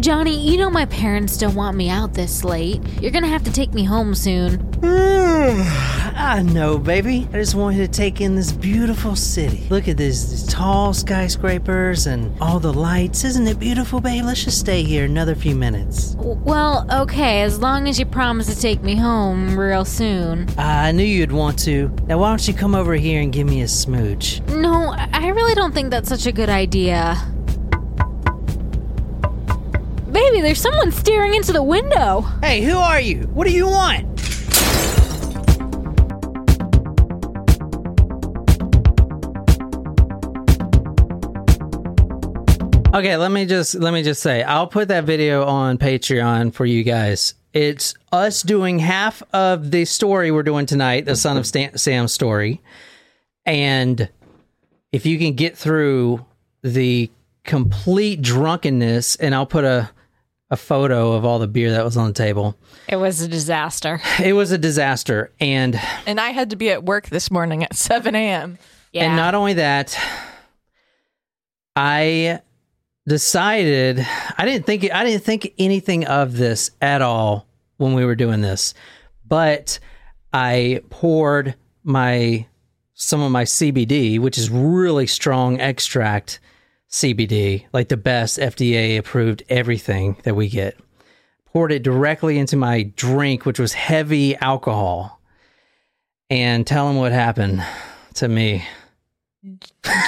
Johnny, you know my parents don't want me out this late. You're gonna have to take me home soon. I know, baby. I just wanted to take in this beautiful city. Look at this, these tall skyscrapers and all the lights. Isn't it beautiful, babe? Let's just stay here another few minutes. Well, okay, as long as you promise to take me home real soon. I knew you'd want to. Now, why don't you come over here and give me a smooch? No, I really don't think that's such a good idea. Baby, there's someone staring into the window. Hey, who are you? What do you want? Okay, let me just let me just say, I'll put that video on Patreon for you guys. It's us doing half of the story we're doing tonight, the Son of Stan- Sam story, and if you can get through the complete drunkenness, and I'll put a a photo of all the beer that was on the table. It was a disaster. It was a disaster, and And I had to be at work this morning at 7 a.m. Yeah. And not only that, I decided I didn't think I didn't think anything of this at all when we were doing this, but I poured my some of my CBD, which is really strong extract CBD, like the best FDA approved everything that we get. Poured it directly into my drink, which was heavy alcohol. And tell him what happened to me.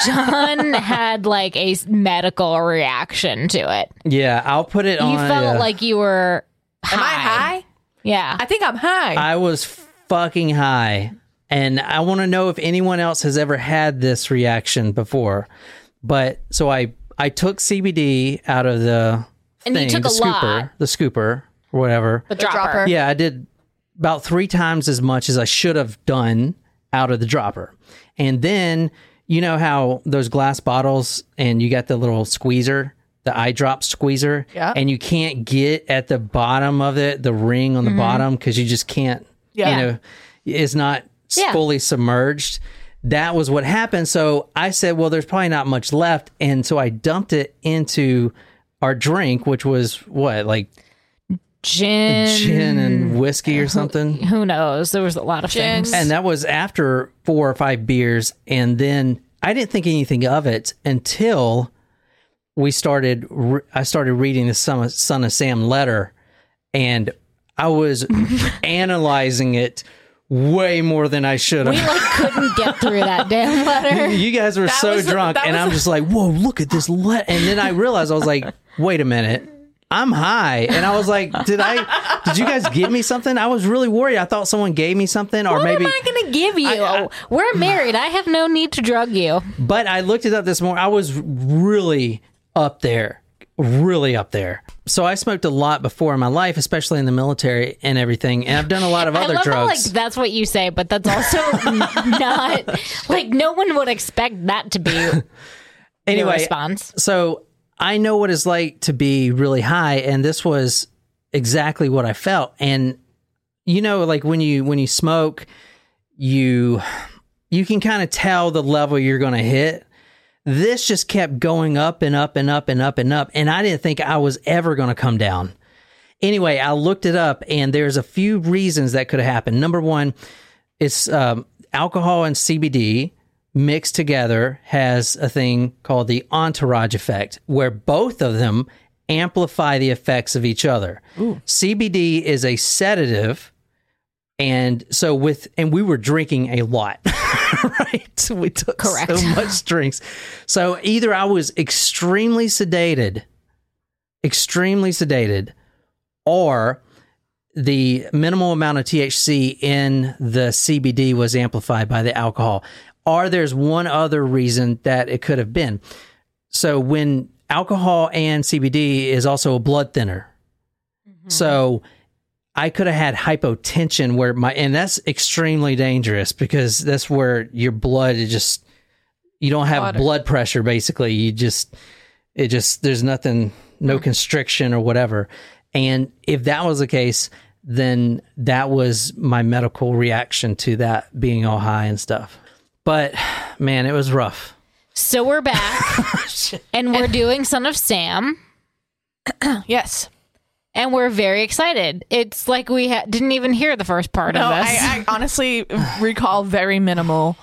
John had like a medical reaction to it. Yeah, I'll put it on. You felt yeah. like you were high. Am I high? Yeah. I think I'm high. I was fucking high, and I want to know if anyone else has ever had this reaction before. But so I I took CBD out of the And you took the a scooper, lot. the scooper, or whatever. the The dropper. dropper. Yeah, I did about three times as much as I should have done out of the dropper. And then you know how those glass bottles and you got the little squeezer, the eye drop squeezer, Yeah. and you can't get at the bottom of it, the ring on the mm-hmm. bottom, because you just can't. Yeah. You know, it's not Yeah. fully submerged. That was what happened. So I said, well, there's probably not much left. And so I dumped it into our drink, which was what, like Gin. gin and whiskey or something. Who knows? There was a lot of Gin. things. And that was after four or five beers. And then I didn't think anything of it until we started, re- I started reading the Son of, Son of Sam letter and I was analyzing it way more than I should we have. like couldn't get through that damn letter. You guys were so drunk, that and I'm the- just like, "Whoa, look at this!" letter. And then I realized I was like, "Wait a minute, I'm high," and I was like, "Did I? Did you guys give me something?" I was really worried. I thought someone gave me something, or What maybe. What am I going to give you? I- I- We're married. I have no need to drug you. But I looked it up this morning. I was really up there, really up there. So I smoked a lot before in my life, especially in the military and everything. And I've done a lot of other I love how like drugs. that's what you say, but that's also not like no one would expect that to be your anyway, response. so I know what it's like to be really high, and this was exactly what I felt. And you know, like when you when you smoke, you you can kind of tell the level you're going to hit. This just kept going up and up and up and up and up, and I didn't think I was ever going to come down. Anyway, I looked it up, and there's a few reasons that could have happened. Number one, it's um, alcohol and CBD mixed together has a thing called the entourage effect, where both of them amplify the effects of each other. CBD is a sedative. And so with and we were drinking a lot, right? We took Correct. so much drinks. So either I was extremely sedated, extremely sedated, or the minimal amount of THC in the CBD was amplified by the alcohol. Or there's one other reason that it could have been. So when alcohol and CBD is also a blood thinner. Mm-hmm. So I could have had hypotension where my and that's extremely dangerous because that's where your blood is just you don't have Water. blood pressure basically. You just it just there's nothing no mm. constriction or whatever. And if that was the case, then that was my medical reaction to that being all high and stuff. But man, it was rough. So we're back oh, and we're doing Son of Sam. Yes. And we're very excited. It's like we ha- didn't even hear the first part No, of this. I, I honestly recall very minimal.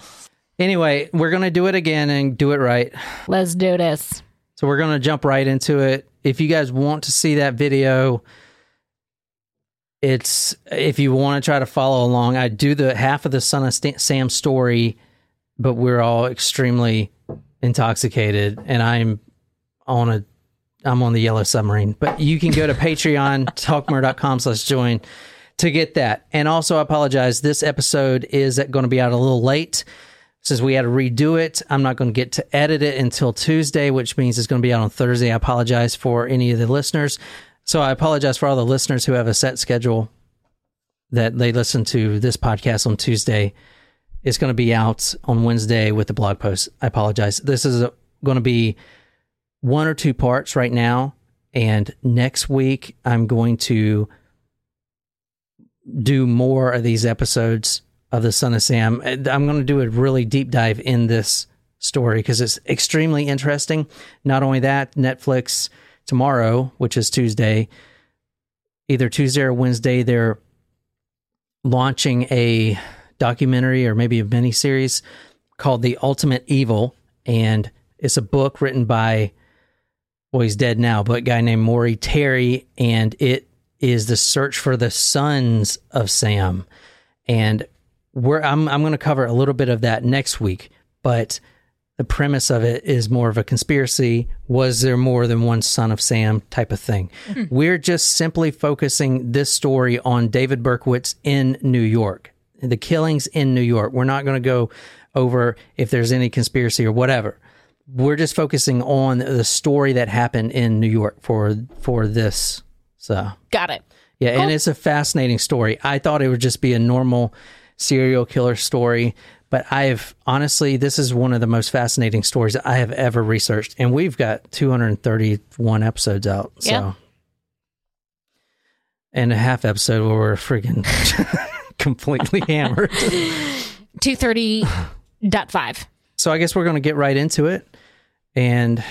Anyway, we're going to do it again and do it right. Let's do this. So we're going to jump right into it. If you guys want to see that video, it's if you want to try to follow along, I do the half of the Son of St- Sam story, but we're all extremely intoxicated and I'm on a I'm on the yellow submarine. But you can go to Patreon, talkmurder.com slash join to get that. And also I apologize, this episode is going to be out a little late since we had to redo it. I'm not going to get to edit it until Tuesday, which means it's going to be out on Thursday. I apologize for any of the listeners. So I apologize for all the listeners who have a set schedule that they listen to this podcast on Tuesday. It's going to be out on Wednesday with the blog post. I apologize. This is going to be one or two parts right now. And next week, I'm going to do more of these episodes of the Son of Sam. I'm going to do a really deep dive in this story because it's extremely interesting. Not only that, Netflix tomorrow, which is Tuesday, either Tuesday or Wednesday, they're launching a documentary or maybe a mini series called The Ultimate Evil. And it's a book written by, well, he's dead now, but a guy named Maury Terry. And it is the search for the sons of Sam. And we're, I'm, I'm going to cover a little bit of that next week. But the premise of it is more of a conspiracy. Was there more than one son of Sam type of thing? Hmm. We're just simply focusing this story on David Berkowitz in New York, the killings in New York. We're not going to go over if there's any conspiracy or whatever. We're just focusing on the story that happened in New York for for this. So Got it. yeah, and it's a fascinating story. I thought it would just be a normal serial killer story, but I've honestly, this is one of the most fascinating stories I have ever researched, and we've got 231 episodes out. So, Yeah. and a half episode where we're freaking completely hammered. 230.5. So I guess we're going to get right into it. And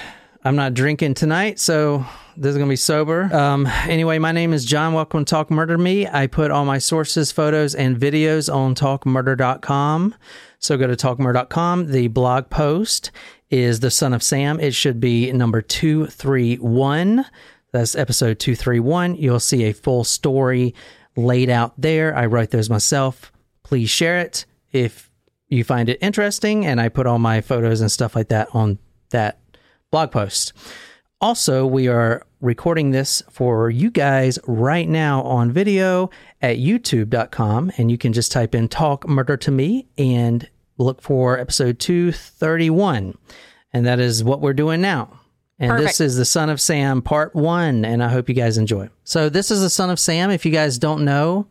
I'm not drinking tonight, so this is going to be sober. Um, anyway, my name is John. Welcome to Talk Murder Me. I put all my sources, photos, and videos on talkmurder.com. So go to talkmurder.com. The blog post is The Son of Sam. It should be number 231. That's episode 231. You'll see a full story laid out there. I write those myself. Please share it if you find it interesting. And I put all my photos and stuff like that on that blog post. Also, we are recording this for you guys right now on video at youtube.com. And you can just type in Talk Murder to Me and look for episode 231. And that is what we're doing now. And this is The Son of Sam Part 1. And I hope you guys enjoy. So, this is The Son of Sam. If you guys don't know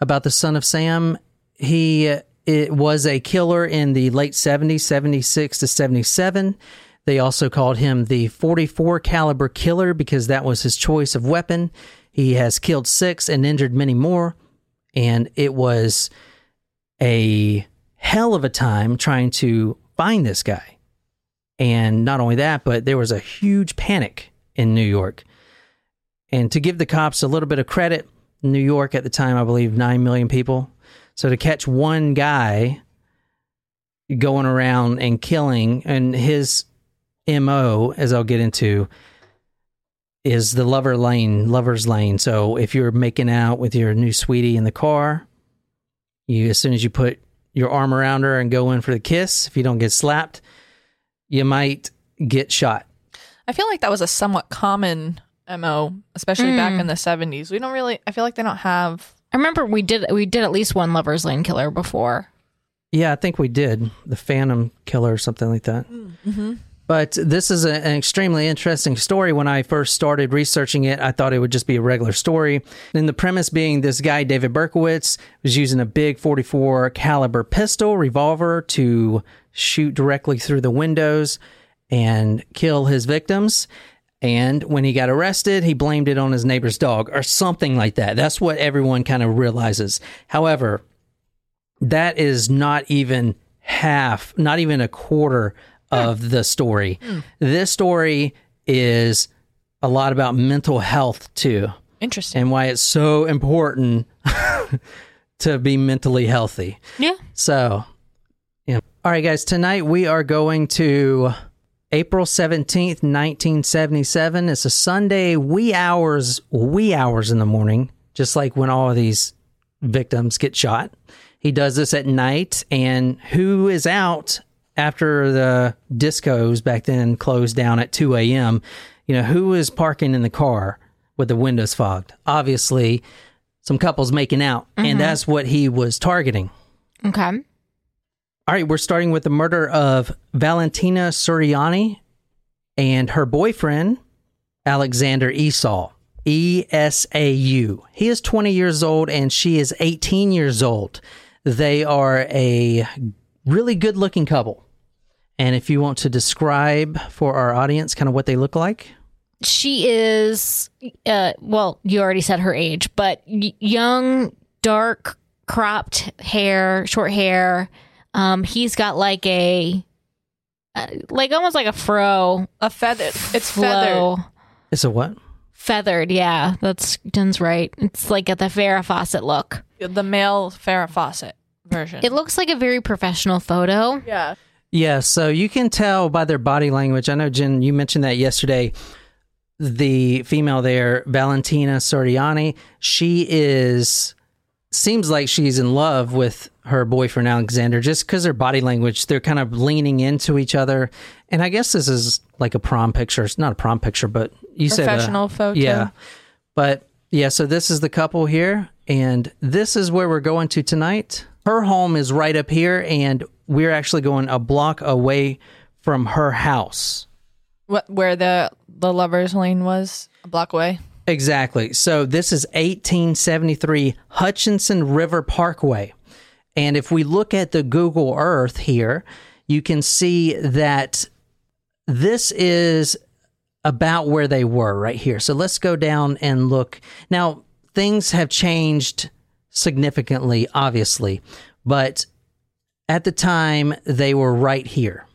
about The Son of Sam, he it was a killer in the late 70s, 76 to 77. They also called him the 44 caliber killer because that was his choice of weapon. He has killed six and injured many more. And it was a hell of a time trying to find this guy. And not only that, but there was a huge panic in New York. And to give the cops a little bit of credit, New York at the time, I believe 9 million people. So to catch one guy going around and killing, and his MO, as I'll get into, is the lover lane, lover's lane. So if you're making out with your new sweetie in the car, you as soon as you put your arm around her and go in for the kiss, if you don't get slapped, you might get shot. I feel like that was a somewhat common MO, especially back hmm. in the 70s. We don't really, I feel like they don't have. I remember we did we did at least one Lover's Lane killer before. Yeah, I think we did the Phantom Killer or something like that. Mm-hmm. But this is a, an extremely interesting story. When I first started researching it, I thought it would just be a regular story. And the premise being this guy David Berkowitz was using a big 44 caliber pistol revolver to shoot directly through the windows and kill his victims. And when he got arrested, he blamed it on his neighbor's dog or something like that. That's what everyone kind of realizes. However, that is not even half, not even a quarter of the story. Hmm. This story is a lot about mental health too, Interesting. and why it's so important to be mentally healthy. Yeah. So, yeah. All right, guys, tonight we are going to April 17th, 1977. It's a Sunday, wee hours, wee hours in the morning, just like when all of these victims get shot. He does this at night, and who is out after the discos back then closed down at 2 a.m.? You know, who is parking in the car with the windows fogged? Obviously, some couples making out, and mm-hmm. that's what he was targeting. Okay. All right, we're starting with the murder of Valentina Suriani and her boyfriend, Alexander Esau. E S A U. He is 20 years old and she is 18 years old. They are a really good looking couple. And if you want to describe for our audience kind of what they look like, She is, uh, well, you already said her age, but young, dark, cropped hair, short hair. Um, he's got like a, uh, like almost like a fro. a feather. It's feathered. flow. it's a what? Feathered, yeah, that's Jen's right. It's like at the Farrah Fawcett look. The male Farrah Fawcett version. It looks like a very professional photo. yeah. Yeah, so you can tell by their body language. I know, Jen, you mentioned that yesterday. The female there, Valentina Suriani, she is seems like she's in love with her boyfriend Alexander just because their body language, they're kind of leaning into each other. And I guess this is like a prom picture. It's not a prom picture, but you said uh, Professional photo. Yeah. But yeah, so this is the couple here, and this is where we're going to tonight. Her home is right up here, and we're actually going a block away from her house. What where the the lovers lane was a block away. Exactly. So this is 1873 Hutchinson River Parkway. And if we look at the Google Earth here, you can see that this is about where they were right here. So let's go down and look. Now, things have changed significantly, obviously, but at the time they were right here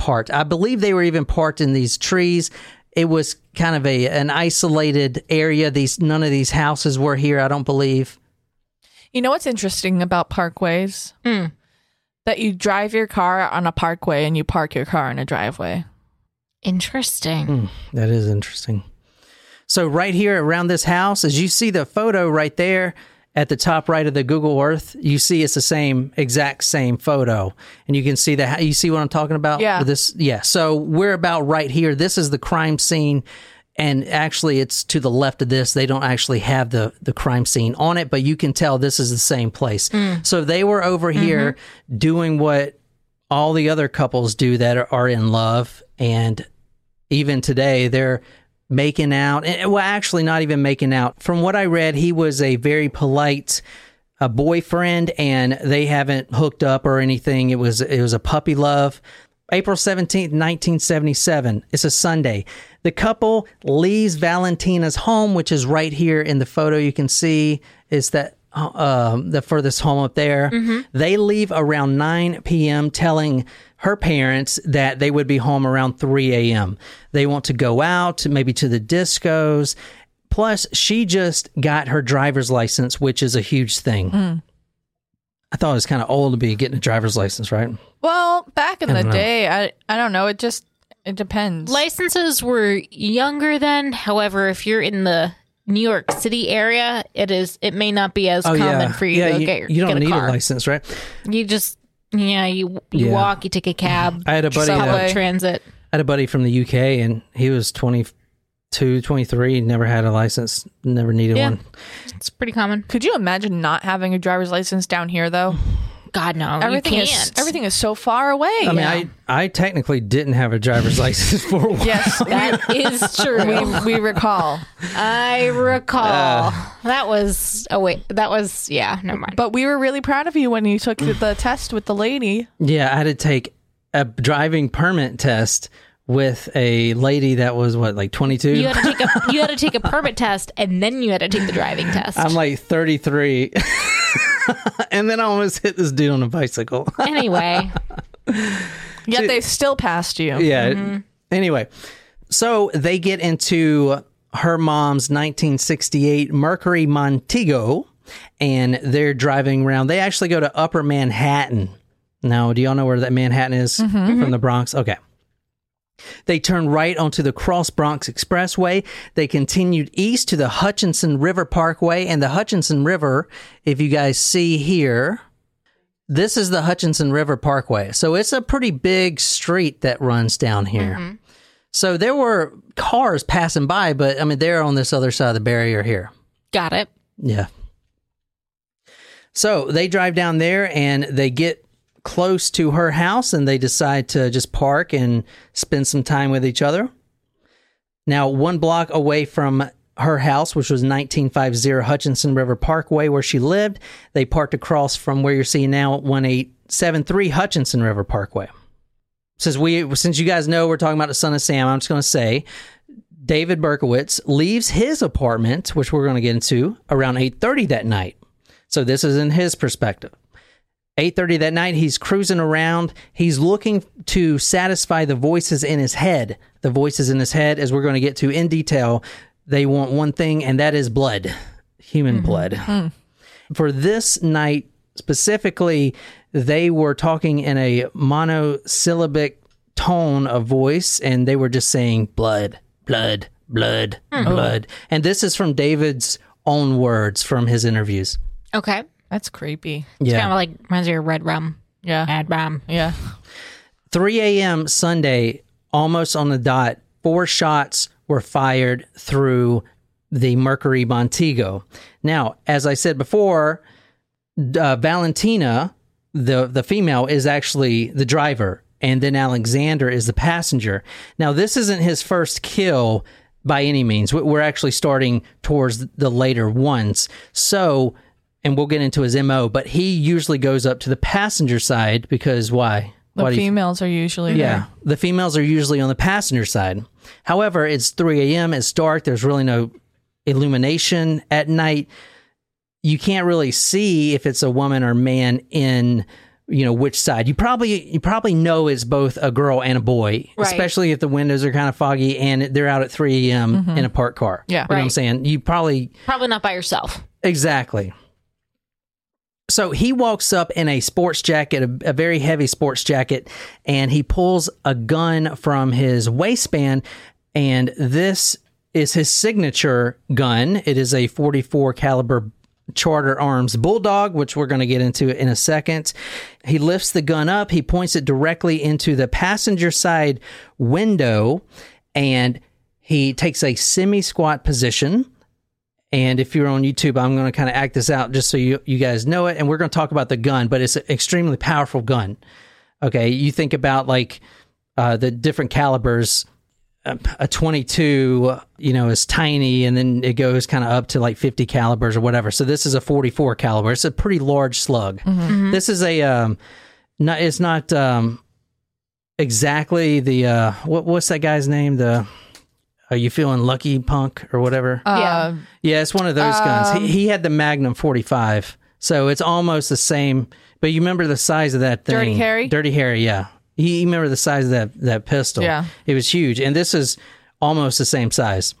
parked. I believe they were even parked in these trees. It was kind of a an isolated area. These none of these houses were here. I don't believe. You know what's interesting about parkways? Hmm. That you drive your car on a parkway and you park your car in a driveway. Interesting. Hmm, that is interesting. So right here around this house, as you see the photo right there at the top right of the Google Earth, you see it's the same exact same photo, and you can see that. You see what I'm talking about? Yeah. This, yeah. So we're about right here. This is the crime scene, and actually, it's to the left of this. They don't actually have the the crime scene on it, but you can tell this is the same place. Hmm. So they were over mm-hmm. here doing what all the other couples do that are, are in love and even today they're making out well actually not even making out. From what i read he was a very polite a boyfriend and they haven't hooked up or anything. It was it was a puppy love. April 17th 1977 it's a sunday. The couple leaves valentina's home which is right here in the photo you can see. Is that um, the furthest home up there. They leave around 9 p.m., telling her parents that they would be home around 3 a.m. They want to go out, maybe to the discos. Plus, she just got her driver's license, which is a huge thing. I thought it was kind of old to be getting a driver's license, right? Well, back in the know. day, I I don't know. It just it depends. Licenses were younger then. However, if you're in the New York City area, it is it may not be as oh, common for you Oh, yeah, to you, get your you don't get a need car. a license, right? You just yeah, you you Yeah. walk, you take a cab, I had a buddy that- uh, transit. I had a buddy from the UK and he was 22, 23, never had a license, never needed Yeah. one. It's pretty common. Could you imagine not having a driver's license down here though? God no, Everything you is can't. everything is so far away. I mean, I, I technically didn't have a driver's license for a while. yes, That is true. we, we recall. I recall Uh. that was oh wait, that was yeah. Never mind. But we were really proud of you when you took the, the test with the lady. Yeah, I had to take a driving permit test with a lady that was what, like 22? You had to take a you had to take a permit test and then you had to take the driving test. I'm like 33. and then I almost hit this dude on a bicycle. anyway, Yet they still passed you. yeah. Mm-hmm. Anyway, So they get into her mom's 1968 Mercury Montego and they're driving around. They actually go to Upper Manhattan. Now, do y'all know where that Manhattan is mm-hmm. from mm-hmm. the Bronx? Okay. They turned right onto the Cross Bronx Expressway. They continued east to the Hutchinson River Parkway. And the Hutchinson River, if you guys see here, this is the Hutchinson River Parkway. So it's a pretty big street that runs down here. Mm-hmm. So there were cars passing by, but I mean, they're on this other side of the barrier here. Got it. Yeah. So they drive down there and they get close to her house and they decide to just park and spend some time with each other. Now, one block away from her house, which was 1950 Hutchinson River Parkway, where she lived, they parked across from where you're seeing now 1873 Hutchinson River Parkway. Since we, since you guys know we're talking about the son of Sam, I'm just going to say David Berkowitz leaves his apartment, which we're going to get into, around 8:30 that night. So this is in his perspective. 8:30 that night he's cruising around. He's looking to satisfy the voices in his head. The voices in his head as we're going to get to in detail, they want one thing and that is blood. Human mm-hmm. blood. Mm. For this night specifically, they were talking in a monosyllabic tone of voice and they were just saying blood, blood, blood, hmm. blood. And this is from David's own words from his interviews. Okay. That's creepy. It's Yeah. kind of like reminds me of red rum. Yeah. Bad rum. Yeah. 3 a.m. Sunday, almost on the dot, four shots were fired through the Mercury Montego. Now, as I said before, uh, Valentina, the the female, is actually the driver, and then Alexander is the passenger. Now, this isn't his first kill by any means. We- We're actually starting towards the later ones. So, and we'll get into his mo, but he usually goes up to the passenger side because why? The Why do you- females are usually yeah, the females are usually on the passenger side. However, it's 3 a.m., it's dark, there's really no illumination at night. You can't really see if it's a woman or man in you know which side you probably you probably know it's both a girl and a boy Right. especially if the windows are kind of foggy and they're out at 3 a.m mm-hmm. in a parked car Yeah. you know what i'm saying you probably Probably not by yourself. Exactly. So he walks up in a sports jacket, a, a very heavy sports jacket, and he pulls a gun from his waistband. And this is his signature gun. It is a 44 caliber Charter Arms Bulldog, which we're going to get into in a second. He lifts the gun up, he points it directly into the passenger side window, and he takes a semi squat position. And if you're on YouTube, I'm going to kind of act this out just so you, you guys know it. And we're going to talk about the gun, but it's an extremely powerful gun. Okay. You think about like uh, the different calibers. A a 22, you know, is tiny and then it goes kind of up to like 50 calibers or whatever. So this is a 44 caliber. It's a pretty large slug. This is a, um, not, it's not, um, exactly the, uh, what, what's that guy's name? The, are you feeling lucky punk or whatever? Uh, Yeah, it's one of those guns. Um, He, he had the Magnum 45, so it's almost the same. But you remember the size of that thing? Dirty Harry? Dirty Harry, yeah. He, you remember the size of that that pistol? Yeah. it was huge, and this is almost the same size.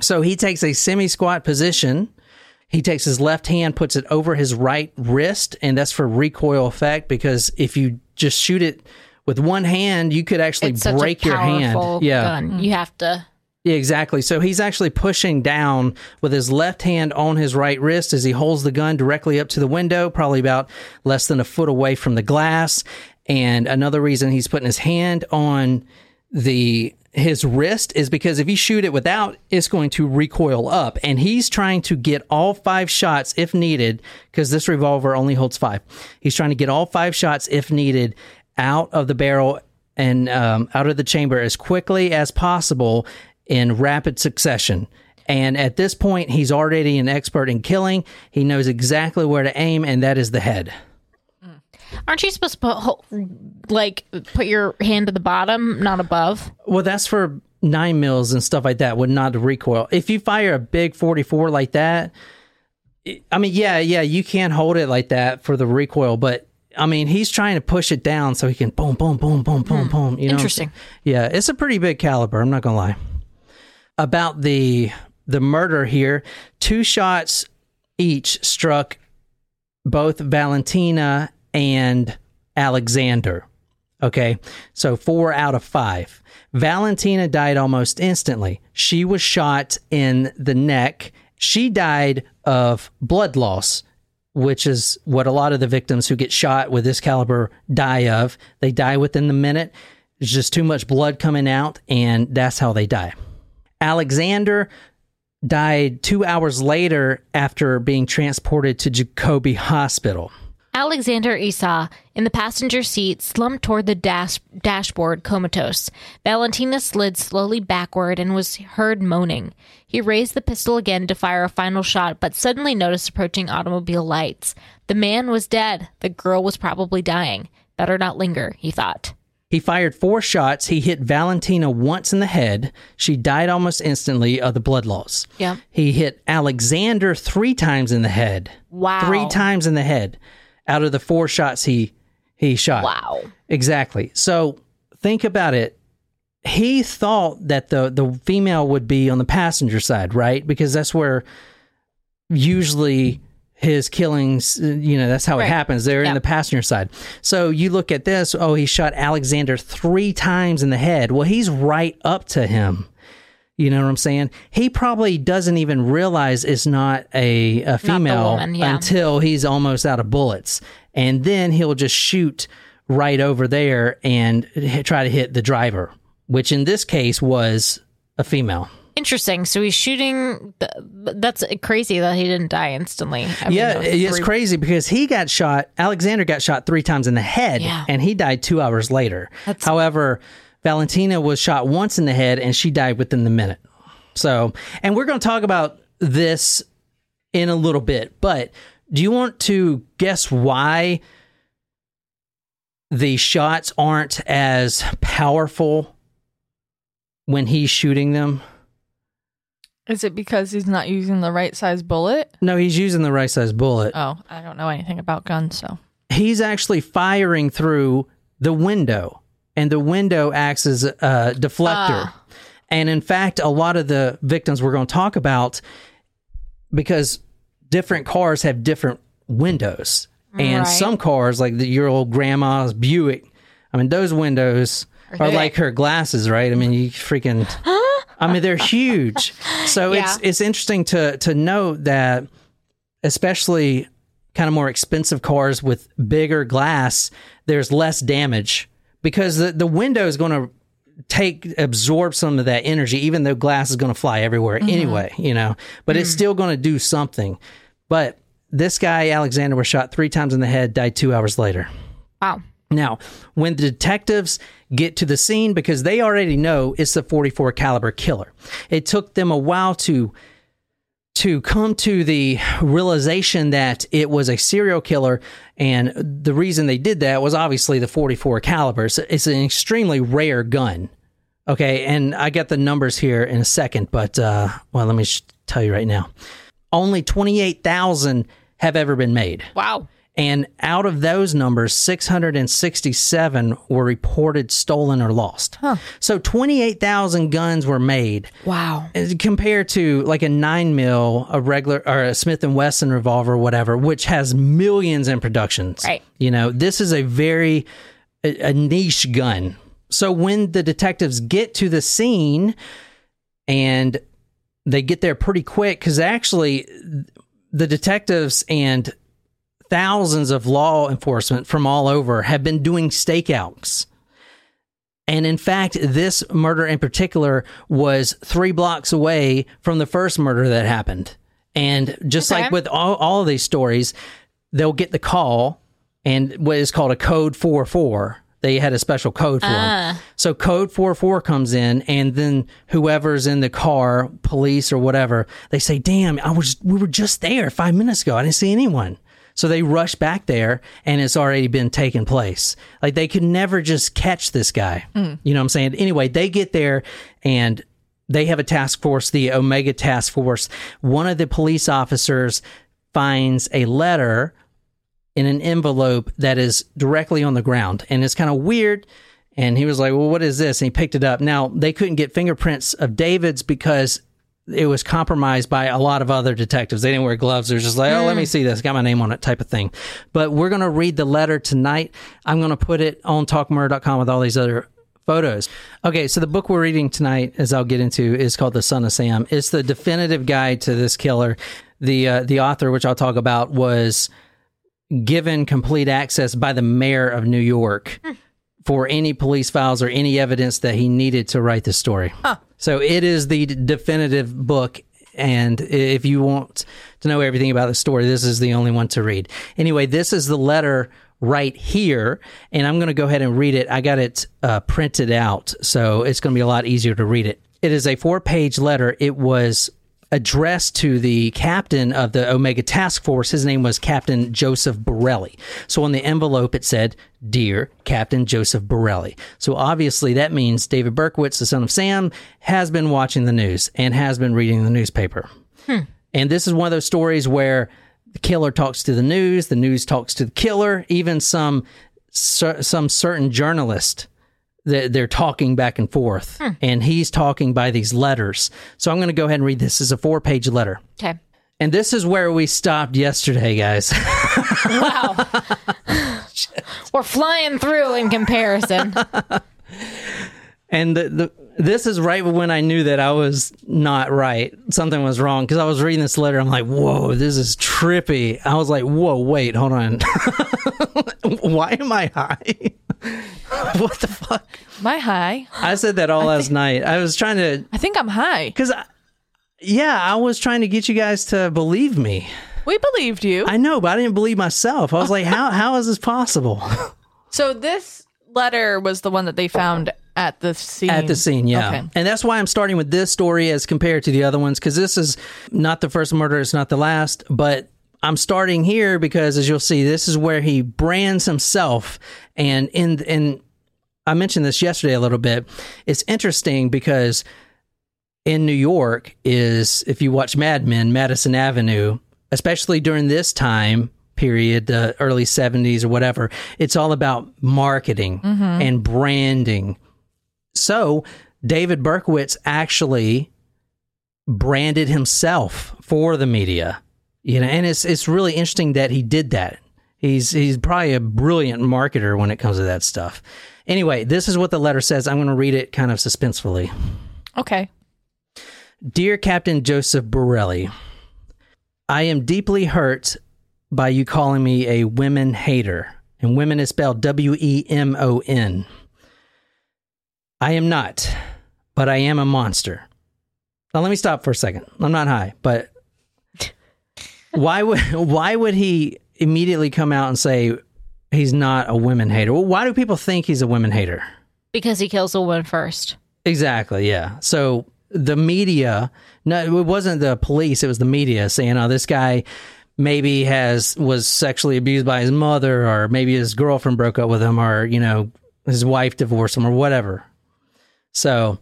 So he takes a semi squat position. He takes his left hand, puts it over his right wrist, and that's for recoil effect. Because if you just shoot it with one hand, you could actually It's such break a your hand. powerful Yeah, gun. You have to. Yeah, exactly. So he's actually pushing down with his left hand on his right wrist as he holds the gun directly up to the window, probably about less than a foot away from the glass. And another reason he's putting his hand on the his wrist is because if you shoot it without, it's going to recoil up. And he's trying to get all five shots if needed, because this revolver only holds five. He's trying to get all five shots if needed out of the barrel and um, out of the chamber as quickly as possible in rapid succession. And at this point, he's already an expert in killing. He knows exactly where to aim, and that is the head. Mm. Aren't you supposed to put, like put your hand to the bottom, not above? Well, that's for nine mils and stuff like that, would not recoil. If you fire a big 44 like that, I mean, yeah, yeah, you can hold it like that for the recoil, but I mean, he's trying to push it down so he can boom, boom, boom, boom, boom, hmm. boom. You know, Interesting. yeah, it's a pretty big caliber. I'm not gonna lie. About the the murder here, two shots each struck both Valentina and Alexander. Okay, so four out of five. Valentina died almost instantly. She was shot in the neck. She died of blood loss, which is what a lot of the victims who get shot with this caliber die of. They die within the minute. There's just too much blood coming out, and that's how they die. Alexander died two hours later after being transported to Jacobi Hospital. Alexander Esau, in the passenger seat, slumped toward the dash- dashboard, comatose. Valentina slid slowly backward and was heard moaning. He raised the pistol again to fire a final shot, but suddenly noticed approaching automobile lights. The man was dead. The girl was probably dying. Better not linger, he thought. He fired four shots. He hit Valentina once in the head. She died almost instantly of the blood loss. Yeah. He hit Alexander three times in the head. Wow. Three times in the head out of the four shots he he shot. Wow. Exactly. So think about it. He thought that the the female would be on the passenger side, right? Because that's where usually his killings, uh, you know, that's how it happens. They're in the passenger side. So you look at this, oh, he shot Alexander 3 times in the head. Well, he's right up to him. You know what I'm saying? He probably doesn't even realize it's not a, a female woman, yeah. until he's almost out of bullets. And then he'll just shoot right over there and try to hit the driver, which in this case was a female. Interesting. So he's shooting. th- That's crazy that he didn't die instantly. I yeah, was it's three- crazy because he got shot. Alexander got shot three times in the head, Yeah. and he died two hours later. That's- However, Valentina was shot once in the head, and she died within the minute. So, and we're going to talk about this in a little bit. But do you want to guess why the shots aren't as powerful when he's shooting them? Is it because he's not using the right size bullet? No, he's using the right size bullet. Oh, I don't know anything about guns, so. he's actually firing through the window, and the window acts as a deflector. Ah. And in fact, a lot of the victims we're going to talk about, because different cars have different windows, and Right. some cars, like the, your old grandma's Buick, I mean, those windows are, they- like her glasses, right? I mean, you freaking. I mean, they're huge. So it's Yeah. it's interesting to to note that, especially kind of more expensive cars with bigger glass, there's less damage because the the window is going to take absorb some of that energy, even though glass is going to fly everywhere mm-hmm. anyway. You know, but it's mm. still going to do something. But this guy Alexander was shot three times in the head, died two hours later. Wow. Now, when the detectives get to the scene because they already know it's the 44 caliber killer. It took them a while to to come to the realization that it was a serial killer and the reason they did that was obviously the 44 caliber. It's, it's an extremely rare gun. Okay, and I got the numbers here in a second, but uh well, let me sh- tell you right now. Only 28,000 have ever been made. Wow. And out of those numbers, 667 were reported stolen or lost. So 28,000 guns were made Wow. compared to like a 9 mil, a regular or a Smith and Wesson revolver whatever, which has millions in productions. Right. You know, this is a very a, a niche gun. So when the detectives get to the scene and they get there pretty quick cuz actually the detectives and thousands of law enforcement from all over have been doing stakeouts. And in fact, this murder in particular was three blocks away from the first murder that happened. And just Okay. like with all, all of these stories, they'll get the call and what is called a code 44. They had a special code for them. Ah. So code 44 comes in and then whoever's in the car, police or whatever, they say, "Damn, I was we were just there 5 minutes ago. I didn't see anyone." So they rush back there and it's already been taken place. Like they could never just catch this guy. Hmm. You know what I'm saying? Anyway, they get there and they have a task force, the Omega Task Force. One of the police officers finds a letter in an envelope that is directly on the ground. And it's kind of weird. And he was like, Well, what is this? And he picked it up. Now, they couldn't get fingerprints of David's because it was compromised by a lot of other detectives. They didn't wear gloves. They're just like, oh, let me see this. Got my name on it type of thing. But we're going to read the letter tonight. I'm going to put it on talkmurder.com with all these other photos. Okay, so the book we're reading tonight, as I'll get into, is called The Son of Sam. It's the definitive guide to this killer. The uh, the author, which I'll talk about, was given complete access by the mayor of New York for any police files or any evidence that he needed to write the story. So it is the definitive book. And if you want to know everything about the story, this is the only one to read. Anyway, this is the letter right here, and I'm going to go ahead and read it. I got it uh, printed out, so it's going to be a lot easier to read it. It is a four page letter. It was addressed to the captain of the Omega Task Force. His name was Captain Joseph Borelli. So on the envelope, it said, Dear Captain Joseph Borelli. So obviously that means David Berkowitz, the son of Sam, has been watching the news and has been reading the newspaper. Hmm. And this is one of those stories where the killer talks to the news, the news talks to the killer, even some some certain journalist they're, they're talking back and forth hmm. and he's talking by these letters so i'm going to go ahead and read this. this is a four page letter Okay. and this is where we stopped yesterday guys Wow. We're flying through in comparison. and the, the this is right when i knew that i was not right something was wrong because i was reading this letter i'm like whoa this is trippy i was like whoa wait hold on why am i high what the fuck My high. i said that all last night i was trying to I think I'm high. Because, yeah, I was trying to get you guys to believe me. We believed you. I know, but I didn't believe myself. I was like, how how is this possible? so this letter was the one that they found at the scene. At the scene, yeah. Okay. And that's why I'm starting with this story as compared to the other ones, because this is not the first murder, it's not the last, but I'm starting here because as you'll see, this is where he brands himself and in in I mentioned this yesterday a little bit. It's interesting because in New York is if you watch Mad Men, Madison Avenue, especially during this time period, the early 70s or whatever, it's all about marketing mm-hmm. and branding. So, David Berkowitz actually branded himself for the media. You know, and it's it's really interesting that he did that. He's he's probably a brilliant marketer when it comes to that stuff. Anyway, this is what the letter says. I'm going to read it kind of suspensefully. Okay. Dear Captain Joseph Borelli, I am deeply hurt by you calling me a women hater, and women is spelled W E M O N. I am not, but I am a monster. Now let me stop for a second. I'm not high, but why would why would he immediately come out and say he's not a women hater? Well, why do people think he's a women hater? because he kills a woman first. Exactly. Yeah. So the media, no, it wasn't the police. It was the media saying, "Oh, this guy maybe has was sexually abused by his mother, or maybe his girlfriend broke up with him, or you know, his wife divorced him, or whatever." So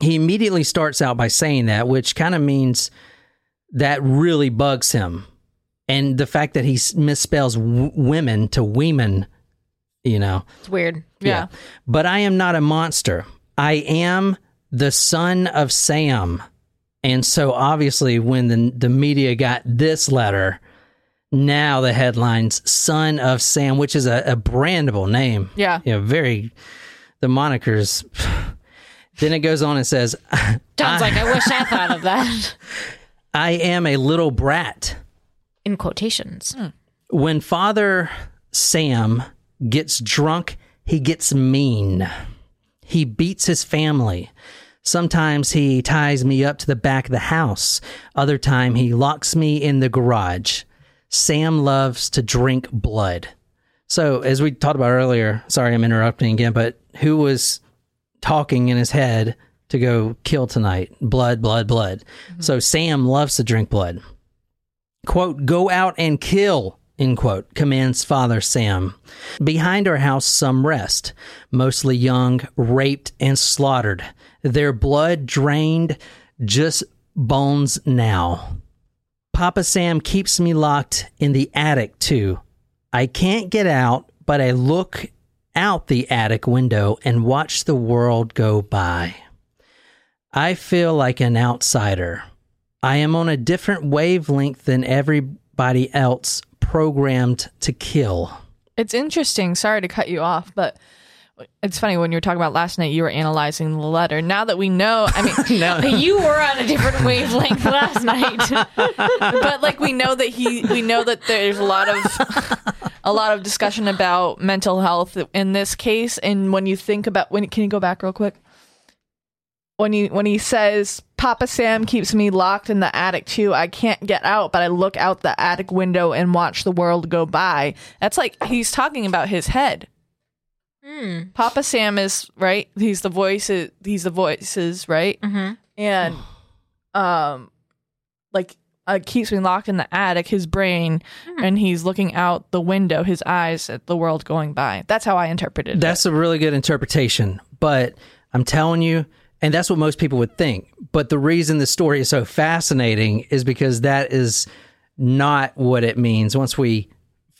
he immediately starts out by saying that, which kind of means that really bugs him, and the fact that he misspells w- women to women, you know. It's weird. Yeah. But I am not a monster. I am the son of Sam. And so obviously when the the media got this letter, now the headlines son of Sam, which is a, a brandable name. Yeah. You know, very the monikers. then it goes on and says, Sounds like I wish I thought of that. I am a little brat. In quotations. Hmm. when Father Sam gets drunk, he gets mean. He beats his family. Sometimes he ties me up to the back of the house. Other time he locks me in the garage. Sam loves to drink blood. So, as we talked about earlier, sorry I'm interrupting again, but who was talking in his head to go kill tonight? Blood, blood, blood. Mm-hmm. So, Sam loves to drink blood quote, go out and kill, end quote, commands Father Sam. Behind our house, some rest, mostly young, raped, and slaughtered, their blood drained, just bones now. Papa Sam keeps me locked in the attic, too. I can't get out, but I look out the attic window and watch the world go by. I feel like an outsider. I am on a different wavelength than everybody else programmed to kill. It's interesting. Sorry to cut you off, but it's funny when you were talking about last night. You were analyzing the letter. Now that we know, I mean, No, You were on a different wavelength last night. but like we know that he, we know that there's a lot of a lot of discussion about mental health in this case. And when you think about when, can you go back real quick? When he when he says Papa Sam keeps me locked in the attic too. I can't get out, but I look out the attic window and watch the world go by. That's like he's talking about his head. Hmm. Papa Sam is right. He's the voices. He's the voices, right? Mhm. And um, like uh, keeps me locked in the attic. His brain, and he's looking out the window. His eyes at the world going by. That's how I interpreted it. That's a really good interpretation. But I'm telling you, and that's what most people would think. But the reason the story is so fascinating is because that is not what it means once we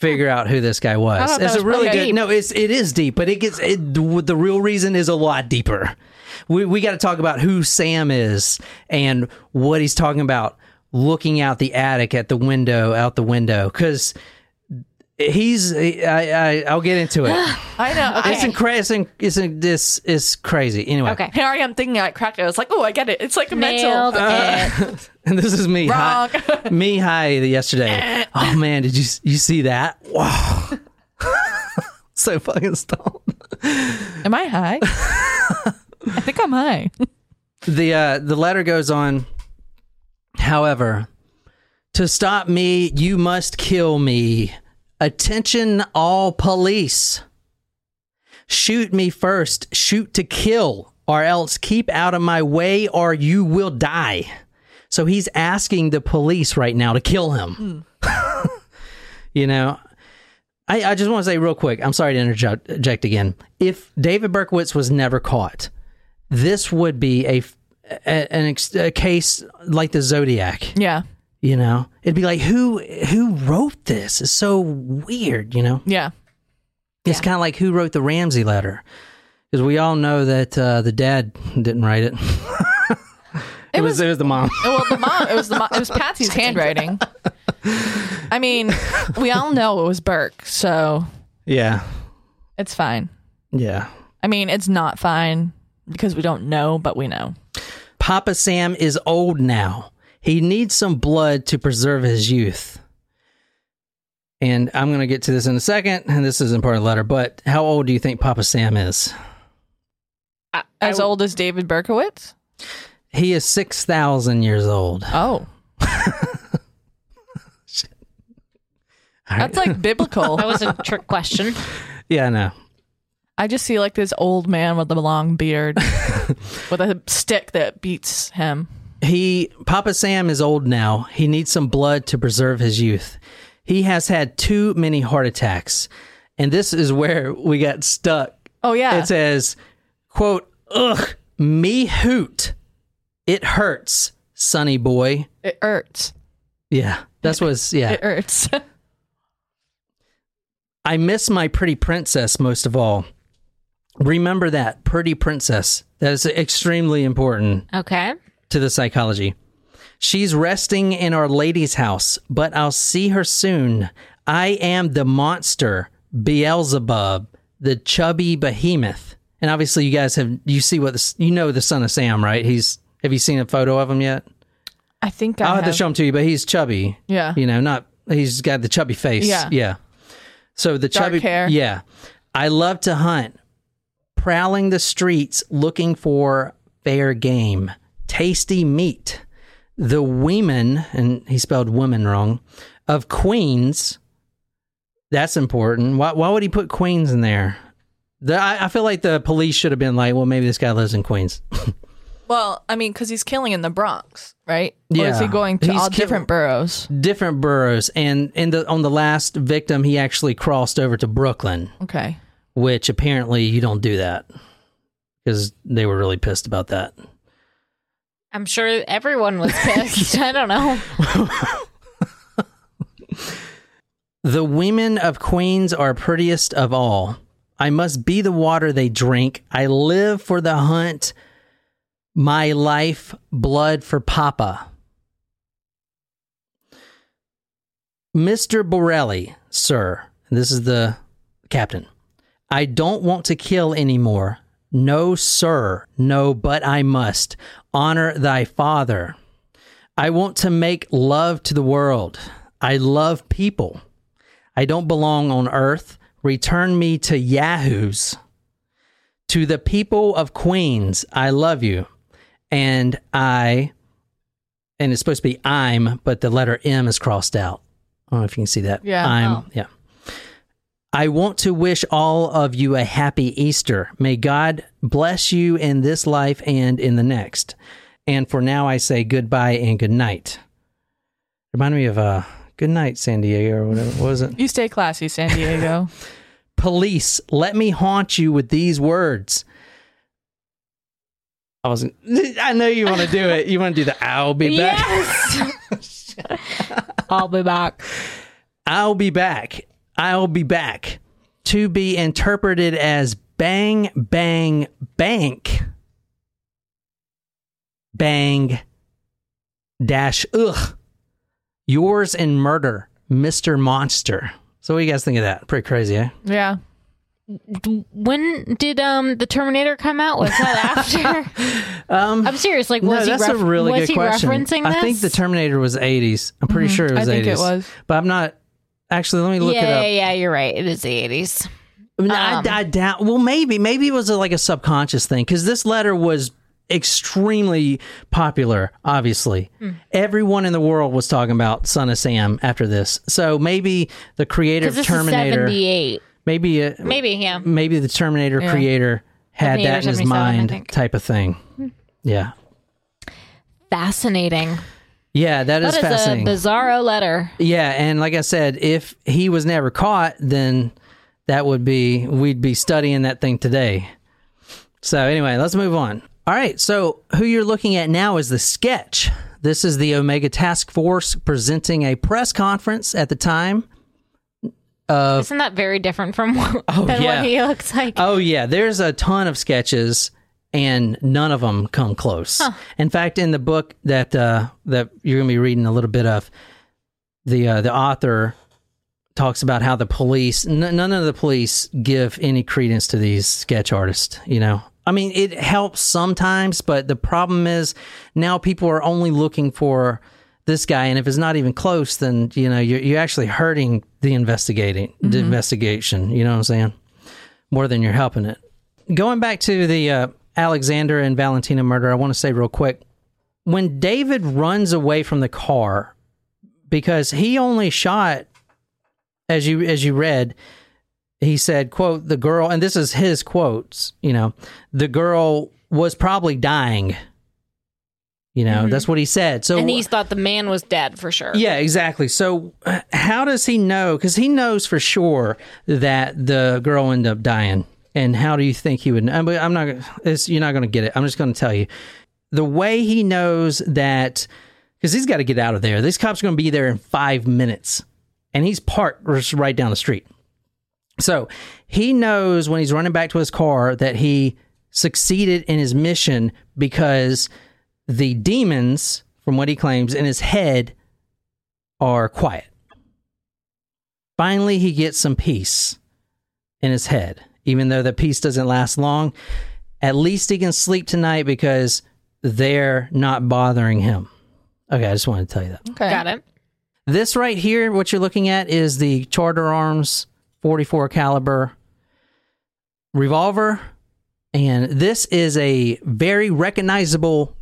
figure out who this guy was. It's was a really good. deep. No, it's it is deep, but it gets it, the real reason is a lot deeper. We we got to talk about who Sam is and what he's talking about looking out the attic at the window out the window cuz he's I, I I'll get into it. I know. Okay. It's incredible. It's, in- this is crazy. Anyway, Okay. Here I am thinking I cracked it. I was like, oh, I get it. It's like a Nailed mental. it. and this is me. Wrong. Hi, me high yesterday. oh man, did you you see that? Wow, so fucking stoned. Am I high? I think I'm high. The uh, the letter goes on. However, to stop me, you must kill me. Attention, all police. Shoot me first. Shoot to kill, or else keep out of my way, or you will die. So he's asking the police right now to kill him. Hmm. you know, I, I just want to say real quick. I'm sorry to interject again. If David Berkowitz was never caught, this would be a, a an ex, a case like the Zodiac. Yeah. You know, it'd be like who who wrote this? It's so weird. You know, Yeah. it's kind of like who wrote the Ramsey letter because we all know that uh, the dad didn't write it. it, was, it was the mom. Well, the mom. It was the mom. It was Patsy's handwriting. I mean, we all know it was Burke, so yeah, it's fine. yeah. I mean, it's not fine because we don't know, but we know. Papa Sam is old now. He needs some blood to preserve his youth. And I'm going to get to this in a second, and this isn't part of the letter, but how old do you think Papa Sam is? As old as David Berkowitz? He is 6,000 years old. Oh, All right. that's like biblical. That was a trick question. yeah, I know. I just see like this old man with a long beard with a stick that beats him. He Papa Sam is old now. He needs some blood to preserve his youth. He has had too many heart attacks. And this is where we got stuck. Oh yeah. It says, quote, ugh, me hoot. It hurts, sonny boy. it hurts. Yeah. That's what's yeah. It hurts. I miss my pretty princess most of all. Remember that, pretty princess. That is extremely important. Okay. To the psychology. She's resting in Our Lady's house, but I'll see her soon. I am the monster, Beelzebub, the chubby behemoth. And obviously, you guys have you see what you know the son of Sam, right? He's have you seen a photo of him yet? I think I I'll have have. to show him to you, but he's chubby. Yeah. you know, not he's got the chubby face. Yeah. yeah. So the Dark chubby hair. Yeah, I love to hunt, prowling the streets looking for fair game, tasty meat. The women, and he spelled women wrong, of queens. That's important. Why, why would he put queens in there? The, I, I feel like the police should have been like, well, maybe this guy lives in Queens. Well, I mean, because he's killing in the Bronx, right? Or is he going to He's all kill- different boroughs? Different boroughs, and in the on the last victim, he actually crossed over to Brooklyn. Okay. which apparently you don't do that because they were really pissed about that. I'm sure everyone was pissed. I don't know. The women of Queens are prettiest of all. I must be the water they drink. I live for the hunt. My life, blood for Papa. Mr. Borrelli, sir, this is the captain. I don't want to kill anymore. No, sir. No, but I must. Honor thy father. I want to make love to the world. I love people. I don't belong on earth. Return me to Yahoos. To the people of Queens, I love you. And I, and it's supposed to be I'm, but the letter M is crossed out. I don't know if you can see that. Yeah. I'm, Oh. yeah. I want to wish all of you a happy Easter. May God bless you in this life and in the next. And for now, I say goodbye and good night. Remind me of uh, good night, San Diego, or whatever. What was it? You stay classy, San Diego. Police, let me haunt you with these words. I was. I know you want to do it. You want to do the "I'll be back." Yes. I'll be back. I'll be back. I'll be back. To be interpreted as bang, bang, bank. Bang, dash, ugh. Yours in murder, Mr. Monster. So, what do you guys think of that? Pretty crazy, eh? yeah. When did um the Terminator come out? Was that after? Um, I'm serious. Like, no, was that's he a ref- really was good he question. referencing this? I think the Terminator was 80s. I'm pretty sure it was I 80s. think it was. But I'm not. Actually, let me look yeah, it up. yeah, yeah. You're right. It is the 80s. I, mean, Um, I, doubt. Well, maybe, maybe it was a, like a subconscious thing because this letter was extremely popular. Obviously, Hmm. everyone in the world was talking about Son of Sam after this. So maybe the creator of this is Terminator, 78. maybe, uh, Maybe, yeah. maybe the Terminator Yeah. creator had Terminator that in his mind, type of thing. Yeah, Fascinating. Yeah, that is That is fascinating. a bizarro letter. Yeah, and like I said, if he was never caught, then that would be we'd be studying that thing today. So anyway, let's move on. All right, so who you're looking at now is the sketch. This is the Omega Task Force presenting a press conference at the time. Isn't that very different from oh, what, than Oh, yeah. what he looks like? Oh yeah, there's a ton of sketches and none of them come close. In fact, in the book that uh, that you're going to be reading a little bit of, the uh, the author talks about how the police n- none of the police give any credence to these sketch artists, you know. I mean, it helps sometimes, but the problem is now people are only looking for this guy, and if it's not even close, then you know you're, you're actually hurting the investigating the investigation. You know what I'm saying? More than you're helping it. Going back to the uh, Alexander and Valentina murder, I want to say real quick when David runs away from the car because he only shot as you as you read he said quote the girl and this is his quotes you know the girl was probably dying you know that's what he said so and he thought the man was dead for sure. yeah, exactly. So, uh, how does he know? Because he knows for sure that the girl ended up dying. And how do you think he would? I'm not. You're not going to get it. I'm just going to tell you the way he knows that because he's got to get out of there. These cops are going to be there in five minutes, and he's parked right down the street. So he knows when he's running back to his car that he succeeded in his mission because the demons, from what he claims, in his head are quiet. Finally, he gets some peace in his head, even though the peace doesn't last long. At least he can sleep tonight because they're not bothering him. Okay, I just wanted to tell you that. Okay. Got it. This right here, what you're looking at, is the Charter Arms 44 caliber revolver, and this is a very recognizable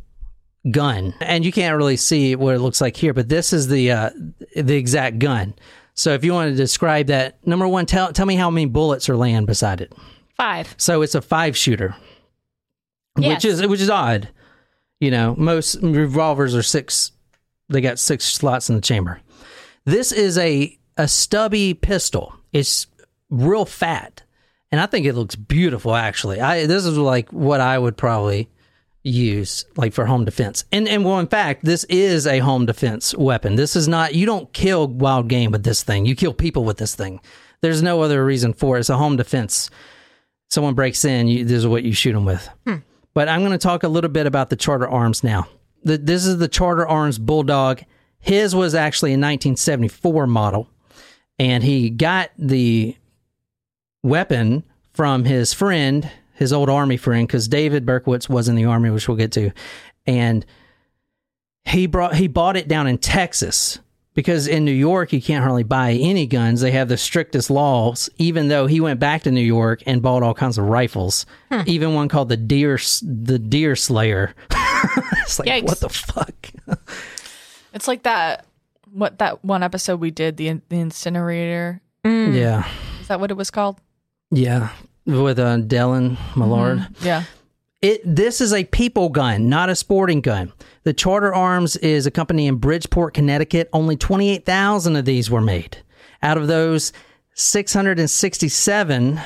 gun. And you can't really see what it looks like here, but this is the uh, the exact gun. So if you want to describe that, number one, tell tell me how many bullets are laying beside it. Five. So it's a five shooter, Yes. which is which is odd. You know, most revolvers are six. They got six slots in the chamber. This is a a stubby pistol. It's real fat, and I think it looks beautiful. Actually, I this is like what I would probably use like for home defense. And and well in fact, this is a home defense weapon. This is not you don't kill wild game with this thing. You kill people with this thing. There's no other reason for it. It's a home defense. Someone breaks in, you, this is what you shoot them with. Hmm. But I'm going to talk a little bit about the Charter Arms now. The, this is the Charter Arms Bulldog. His was actually a 1974 model, and he got the weapon from his friend, his old army friend, because David Berkowitz was in the army, which we'll get to, and he brought he bought it down in Texas because in New York you can't hardly buy any guns. They have the strictest laws. Even though he went back to New York and bought all kinds of rifles, hmm. even one called the Deer the Deer Slayer. it's like Yikes. what the fuck. It's like that. What that one episode we did the the incinerator. Yeah, Is that what it was called? yeah, with uh, Dellen Millard. Yeah. It this is a people gun, not a sporting gun. The Charter Arms is a company in Bridgeport, Connecticut. Only 28,000 of these were made. Out of those 667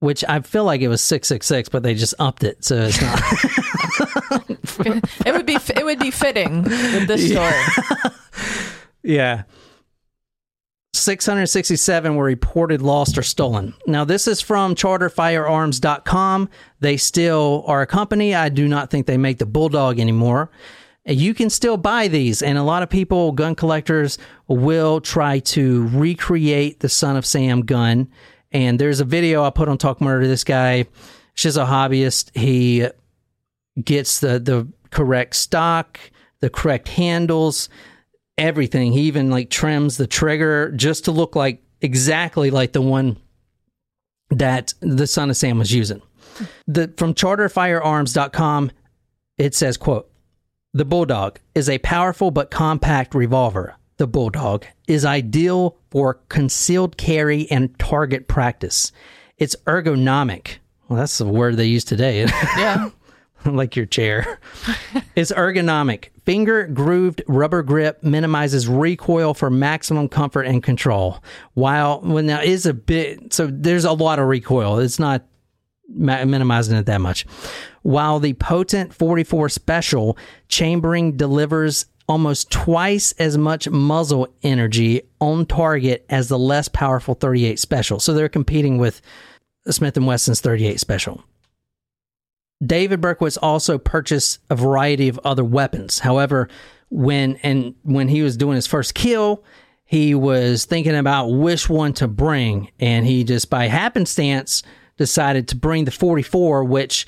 which I feel like it was 666 but they just upped it so it's not It would be it would be fitting with this story. Yeah. 667 were reported lost or stolen. Now, this is from charterfirearms.com. They still are a company. I do not think they make the Bulldog anymore. You can still buy these, and a lot of people, gun collectors, will try to recreate the Son of Sam gun. And there's a video I put on Talk Murder. This guy, she's a hobbyist. He gets the, the correct stock, the correct handles, everything. He even like trims the trigger just to look like exactly like the one that the son of Sam was using. The from charterfirearms.com it says quote The Bulldog is a powerful but compact revolver. The Bulldog is ideal for concealed carry and target practice. It's ergonomic. Well, that's the word they use today. Yeah. like your chair. it's ergonomic. Finger grooved rubber grip minimizes recoil for maximum comfort and control. While when now is a bit so there's a lot of recoil. It's not minimizing it that much. While the potent 44 special chambering delivers almost twice as much muzzle energy on target as the less powerful 38 special. So they're competing with Smith & Wesson's 38 special. David Berkowitz also purchased a variety of other weapons. However, when and when he was doing his first kill, he was thinking about which one to bring, and he just by happenstance decided to bring the 44, which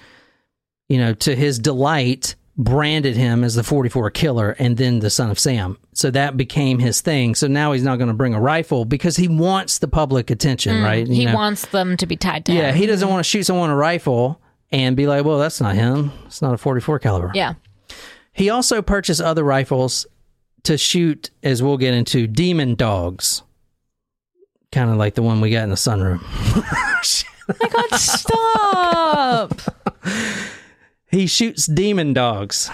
you know, to his delight, branded him as the 44 killer and then the son of Sam. So that became his thing. So now he's not going to bring a rifle because he wants the public attention, mm, right? You He know? wants them to be tied to Yeah, him. he doesn't want to shoot someone a rifle and be like, "Well, that's not him. It's not a 44 caliber." Yeah. He also purchased other rifles to shoot, as we'll get into, demon dogs, kind of like the one we got in the sunroom. my God, stop. He shoots demon dogs.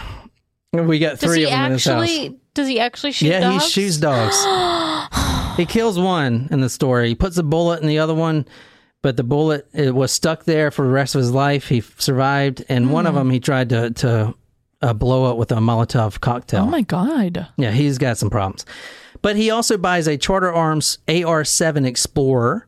We got Does three of them in his house. Does he actually shoot Yeah, dogs? he shoots dogs. he kills one in the story. He puts a bullet in the other one, but the bullet it was stuck there for the rest of his life. He survived, and one Hmm. of them he tried to to uh, blow up with a Molotov cocktail. Oh my God. Yeah, he's got some problems. But he also buys a Charter Arms AR-7 Explorer,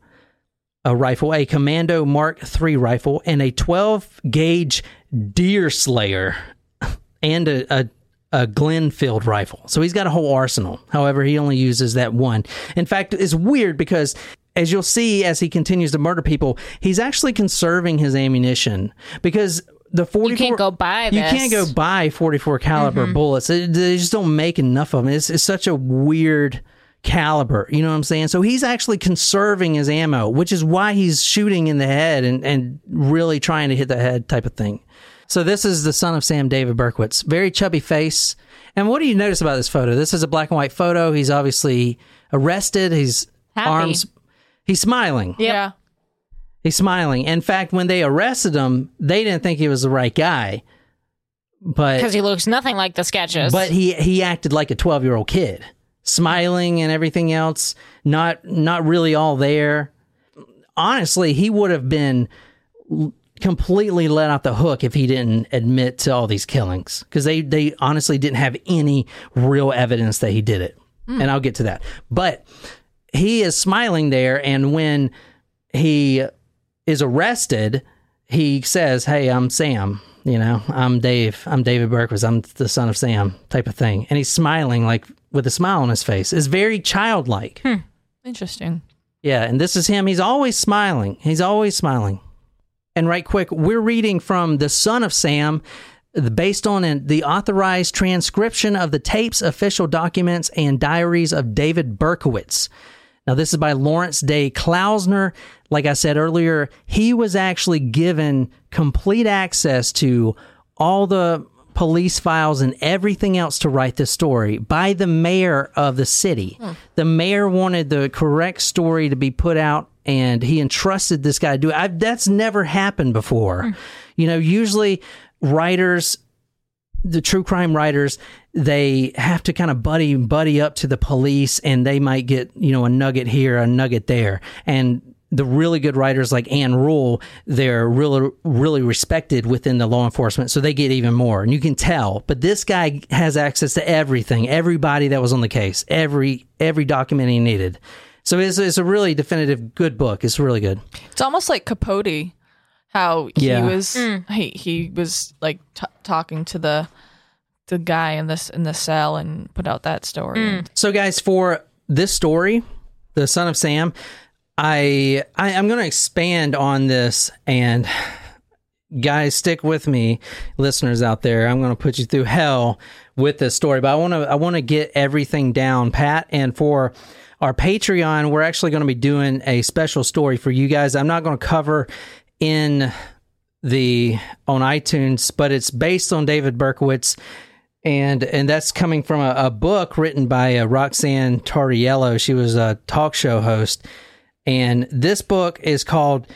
a rifle, a Commando Mark III rifle, and a 12 gauge Deer Slayer, and a, a a Glenfield rifle. So he's got a whole arsenal. However, he only uses that one. In fact, it's weird because as you'll see as he continues to murder people, he's actually conserving his ammunition because the 44 You can't go buy you can't go buy 44 caliber mm-hmm. bullets. They, they just don't make enough of them. It's, it's such a weird caliber. You know what I'm saying? So he's actually conserving his ammo, which is why he's shooting in the head and, and really trying to hit the head type of thing. So this is the son of Sam David Berkowitz. Very chubby face. And what do you notice about this photo? This is a black and white photo. He's obviously arrested. He's Happy. arms. He's smiling. Yeah. He's smiling. In fact, when they arrested him, they didn't think he was the right guy. But because he looks nothing like the sketches. but he he acted like a 12 year old kid smiling and everything else not not really all there honestly he would have been completely let off the hook if he didn't admit to all these killings because they they honestly didn't have any real evidence that he did it. Hmm. And I'll get to that. But he is smiling there and when he is arrested, he says, "Hey, I'm Sam. You know, I'm Dave. I'm David Berkowitz. I'm the son of Sam." Type of thing, and he's smiling like with a smile on his face. It's very childlike. Hmm. Interesting. Yeah, and this is him. He's always smiling. He's always smiling. And right quick, we're reading from The Son of Sam, based on an, the authorized transcription of the tapes, official documents, and diaries of David Berkowitz. Now, this is by Lawrence D. Klausner. Like I said earlier, he was actually given complete access to all the police files and everything else to write this story by the mayor of the city. Hmm. The mayor wanted the correct story to be put out and he entrusted this guy to do it. I've, that's never happened before. Hmm. You know, usually writers the true crime writers they have to kind of buddy buddy up to the police and they might get you know a nugget here a nugget there and the really good writers like Ann Rule, they're really really respected within the law enforcement, so they get even more, and you can tell. But this guy has access to everything, everybody that was on the case, every every document he needed. So it's, it's a really definitive good book. It's really good. It's almost like Capote, how he Yeah. was mm. he he was like t- talking to the the guy in this in the cell and put out that story. Mm. So, guys, for this story, the son of Sam, I, I I'm going to expand on this, and guys, stick with me, listeners out there. I'm going to put you through hell with this story, but I want to I want to get everything down, Pat, and for. Our Patreon, we're actually going to be doing a special story for you guys. I'm not going to cover in the on iTunes, but it's based on David Berkowitz, and and that's coming from a, a book written by uh, Roxanne Tariello. She was a talk show host, and this book is called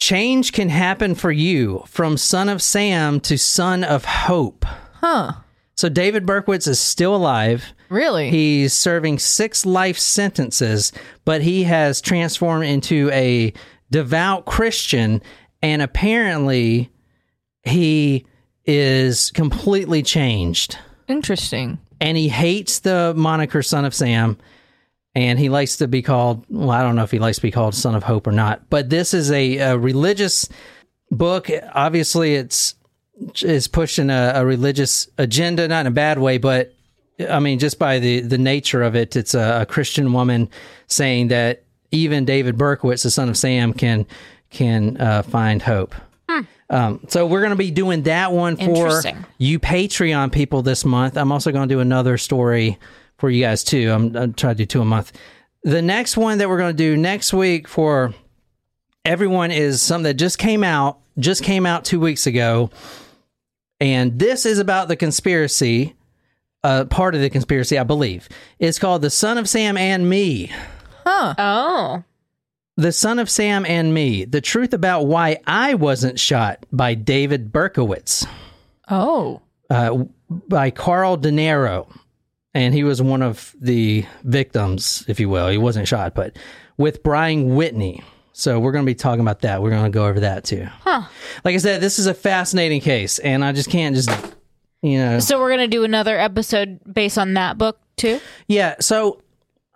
"Change Can Happen for You: From Son of Sam to Son of Hope." Huh. So David Berkowitz is still alive. Really? He's serving six life sentences, but he has transformed into a devout Christian, and apparently he is completely changed. Interesting. And he hates the moniker Son of Sam, and he likes to be called, well, I don't know if he likes to be called Son of Hope or not, but this is a, a religious book. Obviously, it's is pushing a, a religious agenda, not in a bad way, but I mean, just by the, the nature of it, it's a, a Christian woman saying that even David Berkowitz, the son of Sam, can can uh, find hope. Um, so we're going to be doing that one for you Patreon people this month. I'm also going to do another story for you guys too. I'm, I'm trying to do two a month. The next one that we're going to do next week for everyone is something that just came out, just came out two weeks ago. And this is about the conspiracy, uh, part of the conspiracy, I believe. It's called The Son of Sam and Me. Oh. The Son of Sam and Me. The truth about why I wasn't shot by David Berkowitz, Oh. uh, by Carl Denaro. And he was one of the victims, if you will. He wasn't shot, but with Brian Whitney. So we're going to be talking about that. We're going to go over that too. Huh. Like I said, this is a fascinating case, and I just can't just, you know. So we're gonna do another episode based on that book too. Yeah. So,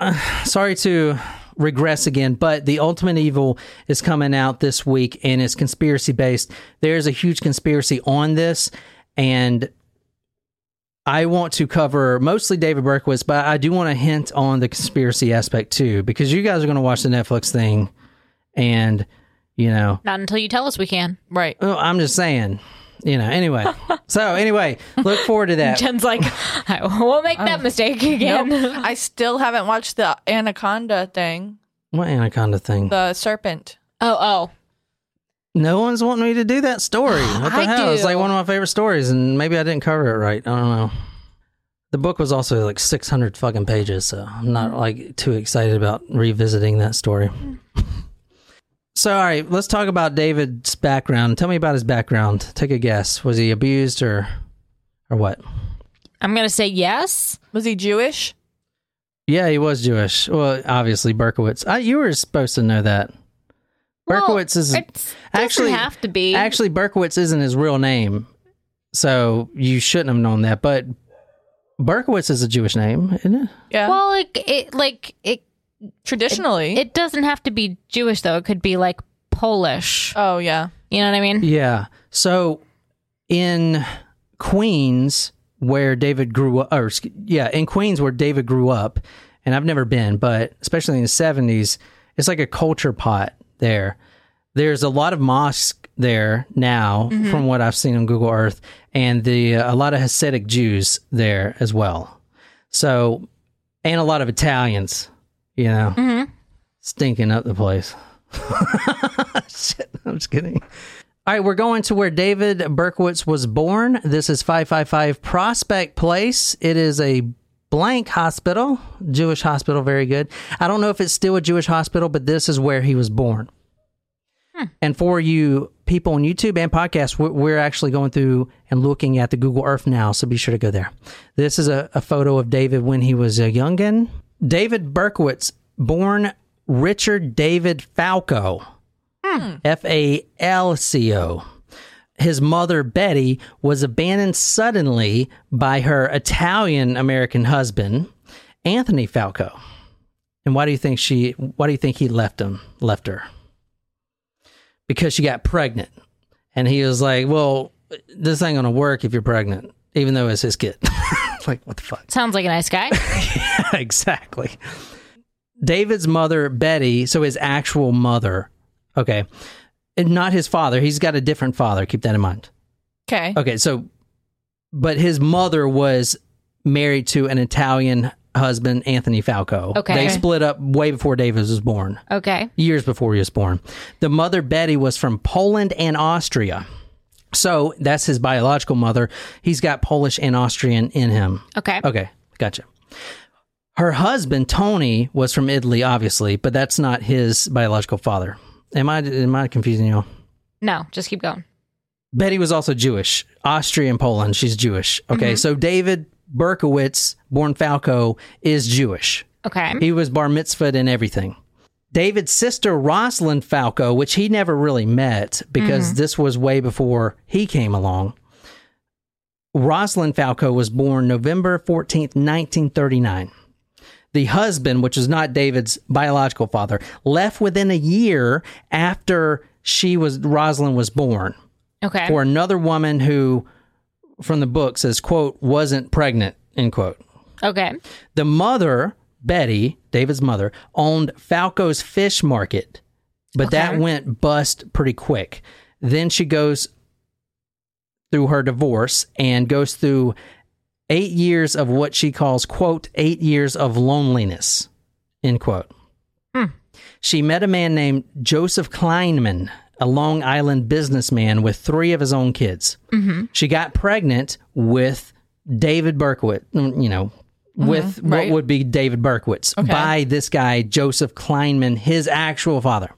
uh, sorry to regress again, but the Ultimate Evil is coming out this week, and it's conspiracy based. There's a huge conspiracy on this, and I want to cover mostly David Berkowitz, but I do want to hint on the conspiracy aspect too, because you guys are going to watch the Netflix thing, and you know, Not until you tell us we can. Right. well, I'm just saying. You know, anyway. so, anyway, look forward to that. Jen's like, I won't make that oh. mistake again. Nope. I still haven't watched the anaconda thing, What anaconda thing? the serpent. Oh, oh. No one's wanting me to do that story. What the I hell? It's like one of my favorite stories, and maybe I didn't cover it right. I don't know. The book was also like 600 fucking pages, so I'm not like too excited about revisiting that story. Hmm. So, all right, let's talk about David's background. Tell me about his background. Take a guess. Was he abused or or what? I'm gonna say yes. Was he Jewish? Yeah, he was Jewish. Well, obviously Berkowitz. I, you were supposed to know that. Berkowitz is It actually have to be. Actually, Berkowitz isn't his real name, so you shouldn't have known that. But Berkowitz is a Jewish name, isn't it? Yeah. well, like it, like it, Traditionally. it doesn't have to be Jewish though. It could be like Polish. oh yeah. You know what I mean? Yeah. So in Queens, where David grew up, or yeah, in Queens where David grew up, and I've never been, but especially in the seventies, it's like a culture pot there. There's a lot of mosques there now, from what I've seen on Google Earth, and the uh, a lot of Hasidic Jews there as well. So, and a lot of Italians, you know, mm-hmm. stinking up the place. Shit, I'm just kidding. All right, we're going to where David Berkowitz was born. This is 555 Prospect Place. It is a blank hospital, Jewish hospital, very good. I don't know if it's still a Jewish hospital, but this is where he was born. Hmm. And for you people on YouTube and podcasts, we're, we're actually going through and looking at the Google Earth now, so be sure to go there. This is a, a photo of David when he was a youngin. David Berkowitz, born Richard David Falco. Hmm. F A L C O. His mother, Betty, was abandoned suddenly by her Italian American husband, Anthony Falco. And why do you think she why do you think he left him left her? Because she got pregnant. And he was like, Well, this ain't gonna work if you're pregnant, even though it's his kid. like, what the fuck? Sounds like a nice guy. yeah, exactly. David's mother, Betty, so his actual mother, okay, and not his father. He's got a different father. Keep that in mind. Okay. Okay, so, but his mother was married to an Italian husband, Anthony Falco. Okay. They split up way before David was born, Okay. years before he was born. The mother, Betty, was from Poland and Austria. So that's his biological mother. He's got Polish and Austrian in him. Okay. Okay, gotcha. Her husband Tony was from Italy, obviously, but that's not his biological father. Am I am I confusing you? No, just keep going. Betty was also Jewish, Austrian Poland. She's Jewish. Okay, mm-hmm. so David Berkowitz, born Falco, is Jewish. Okay. He was bar mitzvahed and everything. David's sister Rosalind Falco, which he never really met because mm-hmm. this was way before he came along. Rosalind Falco was born November 14th, 1939. The husband, which was not David's biological father, left within a year after she was Rosalind was born Okay. for another woman who from the book says quote wasn't pregnant end quote okay. the mother, Betty, David's mother, owned Falco's fish market, but that went bust pretty quick. Then she goes through her divorce and goes through eight years of what she calls, quote, eight years of loneliness, end quote. Hmm. She met a man named Joseph Kleinman, a Long Island businessman with three of his own kids. Mm-hmm. She got pregnant with David Berkowitz, you know, Mm-hmm. with what right. would be David Berkowitz by this guy, Joseph Kleinman, his actual father,